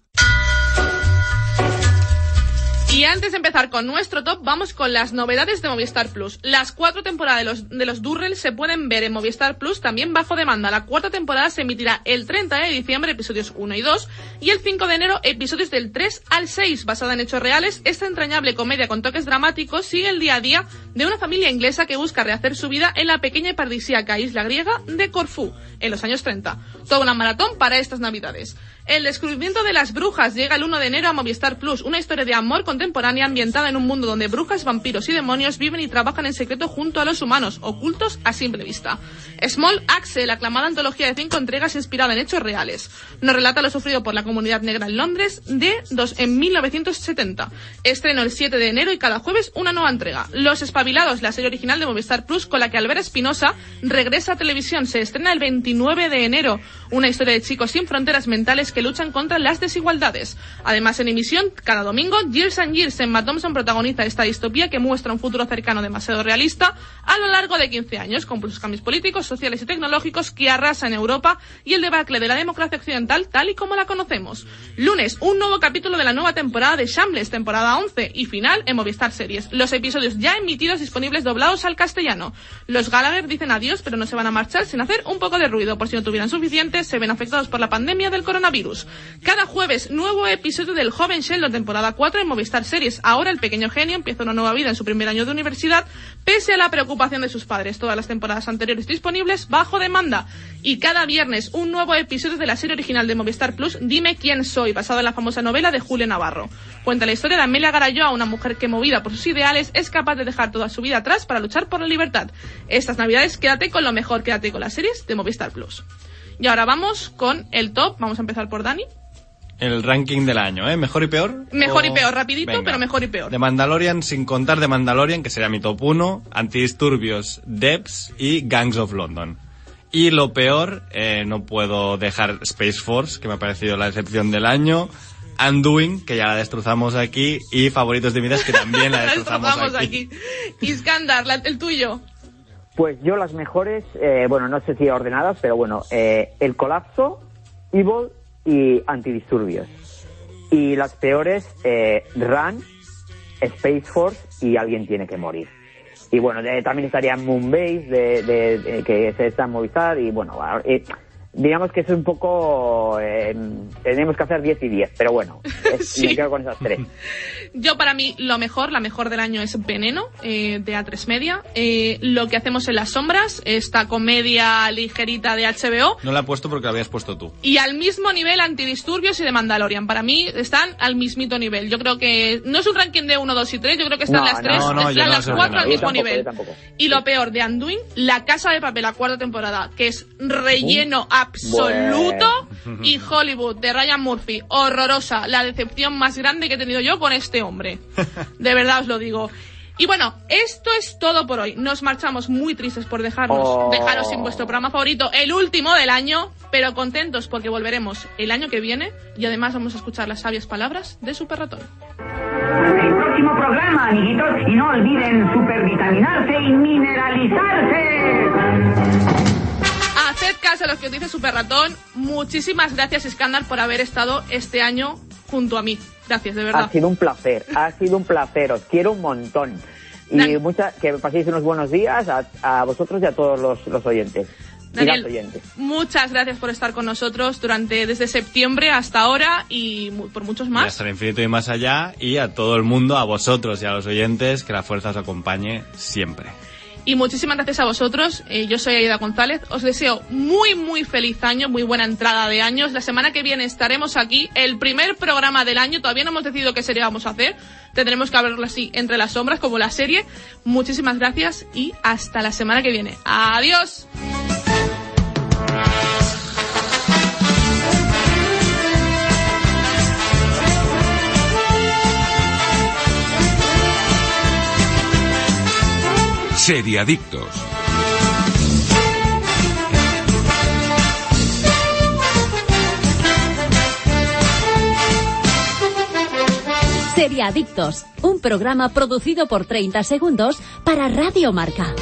Y antes de empezar con nuestro top, vamos con las novedades de Movistar Plus. Las cuatro temporadas de los, de los Durrell se pueden ver en Movistar Plus también bajo demanda. La cuarta temporada se emitirá el 30 de diciembre, episodios 1 y 2, y el 5 de enero, episodios del 3 al 6. Basada en hechos reales, esta entrañable comedia con toques dramáticos sigue el día a día de una familia inglesa que busca rehacer su vida en la pequeña y paradisíaca isla griega de Corfú, en los años 30. Toda una maratón para estas navidades. El descubrimiento de las brujas llega el 1 de enero a Movistar Plus, una historia de amor contemporánea ambientada en un mundo donde brujas, vampiros y demonios viven y trabajan en secreto junto a los humanos, ocultos a simple vista. Small Axe, la aclamada antología de cinco entregas inspirada en hechos reales, nos relata lo sufrido por la comunidad negra en Londres de dos, en 1970. Estreno el 7 de enero y cada jueves una nueva entrega. Los Espabilados, la serie original de Movistar Plus con la que Alvera Espinosa regresa a televisión. Se estrena el 29 de enero. Una historia de chicos sin fronteras mentales que que luchan contra las desigualdades. Además, en emisión, cada domingo, Years and Years, Emma Thompson protagoniza esta distopía que muestra un futuro cercano demasiado realista a lo largo de 15 años, con sus cambios políticos, sociales y tecnológicos que arrasan en Europa y el debacle de la democracia occidental tal y como la conocemos. Lunes, un nuevo capítulo de la nueva temporada de Shambles, temporada 11 y final en Movistar Series. Los episodios ya emitidos disponibles doblados al castellano. Los Gallagher dicen adiós, pero no se van a marchar sin hacer un poco de ruido. Por si no tuvieran suficiente, se ven afectados por la pandemia del coronavirus. Cada jueves, nuevo episodio del Joven Sheldon, temporada 4 en Movistar Series. Ahora el pequeño genio empieza una nueva vida en su primer año de universidad, pese a la preocupación de sus padres. Todas las temporadas anteriores disponibles bajo demanda. Y cada viernes, un nuevo episodio de la serie original de Movistar Plus, Dime quién soy, basado en la famosa novela de Julio Navarro. Cuenta la historia de Amelia Garayoa, una mujer que movida por sus ideales es capaz de dejar toda su vida atrás para luchar por la libertad. Estas navidades quédate con lo mejor, quédate con las series de Movistar Plus. Y ahora vamos con el top, vamos a empezar por Dani. El ranking del año, ¿eh? ¿Mejor y peor? Mejor y peor, rapidito, Venga. pero mejor y peor. De Mandalorian, sin contar de Mandalorian, que sería mi top 1, Antidisturbios, Debs y Gangs of London. Y lo peor, eh, no puedo dejar Space Force, que me ha parecido la decepción del año, Undoing, que ya la destrozamos aquí, y Favoritos de Midas, que también la La [LAUGHS] destrozamos, destrozamos aquí. aquí. Iskandar, la- el tuyo. Pues yo las mejores, eh, bueno, no sé si ordenadas, pero bueno, eh, El Colapso, Evil y Antidisturbios. Y las peores, eh, Run, Space Force y Alguien tiene que morir. Y bueno, también estaría Moonbase, de, de- de- que está en Movistar, y bueno, eh, digamos que es un poco... eh, tenemos que hacer 10 y 10, pero bueno, [LAUGHS] es- Sí. me quedo con esas tres. [LAUGHS] Yo para mí lo mejor, la mejor del año es Veneno, eh, de A3 Media. Eh, lo que hacemos en las sombras, esta comedia ligerita de HBO. No la he puesto porque la habías puesto tú. Y al mismo nivel Antidisturbios y de Mandalorian. Para mí están al mismito nivel. Yo creo que no es un ranking de 1, 2 y 3, yo creo que están No, las tres, no, no, yo están no las sé cuatro ordenar. al Yo mismo tampoco, nivel. Y lo peor de Anduin, La Casa de Papel, la cuarta temporada, que es relleno absoluto. Y Hollywood, de Ryan Murphy, horrorosa. La decepción más grande que he tenido yo con este hombre. [LAUGHS] De verdad os lo digo. Y bueno, esto es todo por hoy. Nos marchamos muy tristes por dejarnos, Oh. dejaros sin vuestro programa favorito, el último del año, pero contentos porque volveremos el año que viene y además vamos a escuchar las sabias palabras de Super Ratón. El próximo programa, amiguitos, y no olviden supervitaminarse y mineralizarse. Caso a los que os dice Super Ratón. Muchísimas gracias, Iskandar, por haber estado este año junto a mí. Gracias, de Ha verdad. sido un placer, ha sido un placer, os quiero un montón. Y mucha, que paséis unos buenos días a, a vosotros y a todos los, los oyentes. Y Daniel, oyentes. muchas gracias por estar con nosotros durante desde septiembre hasta ahora y mu- por muchos Y más. hasta el infinito y más allá, y a todo el mundo, a vosotros y a los oyentes, que la fuerza os acompañe siempre. Y muchísimas gracias a vosotros. Eh, yo soy Aida González. Os deseo muy, muy feliz año, muy buena entrada de años. La semana que viene estaremos aquí. El primer programa del año. Todavía no hemos decidido qué serie vamos a hacer. Tendremos que hablarlo así entre las sombras, como la serie. Muchísimas gracias y hasta la semana que viene. Adiós. Seriadictos. Seriadictos, un programa producido por 30 segundos para Radio Marca.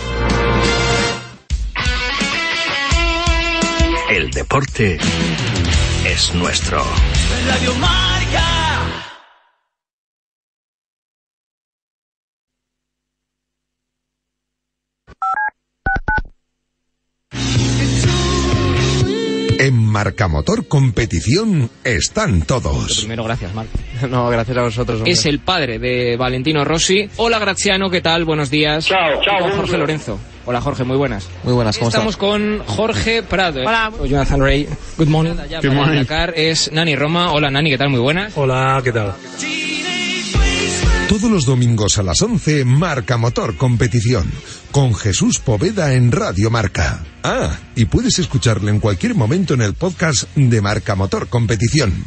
El deporte es nuestro. Radio Marca. Marcamotor Competición están todos. Primero, gracias, Marc. [LAUGHS] No, gracias a vosotros. hombre. Es el padre de Valentino Rossi. Hola, Graziano, ¿qué tal? Buenos días. Chao, chao. Jorge Lorenzo. Hola, Jorge, muy buenas. Muy buenas, ¿cómo Estamos estás? con Jorge Prado. Hola. Soy Jonathan Ray. Good morning. Ya Good morning. Es Nani Roma. Hola, Nani, ¿qué tal? Muy buenas. Hola, ¿qué tal? Todos los domingos a las 11, Marcamotor Competición. Con Jesús Poveda en Radio Marca. Ah, y puedes escucharle en cualquier momento en el podcast de Marcamotor Competición.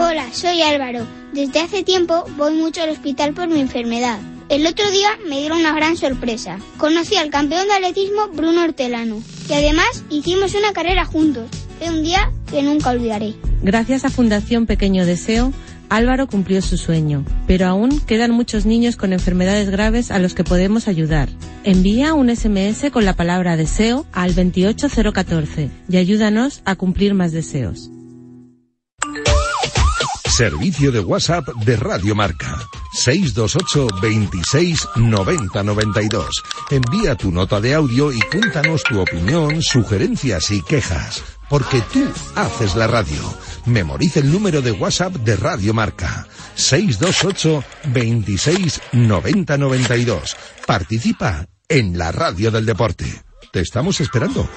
Hola, soy Álvaro. Desde hace tiempo voy mucho al hospital por mi enfermedad. El otro día me dieron una gran sorpresa. Conocí al campeón de atletismo Bruno Hortelano y además hicimos una carrera juntos. Fue un día que nunca olvidaré. Gracias a Fundación Pequeño Deseo, Álvaro cumplió su sueño, pero aún quedan muchos niños con enfermedades graves a los que podemos ayudar. Envía un SMS con la palabra deseo al 28014 y ayúdanos a cumplir más deseos. Servicio de WhatsApp de Radio Marca. 628 26 90 92. Envía tu nota de audio y cuéntanos tu opinión, sugerencias y quejas. Porque tú haces la radio. Memoriza el número de WhatsApp de Radio Marca. 628 26 90 92. Participa en la radio del deporte. Te estamos esperando.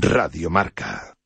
Radio Marca.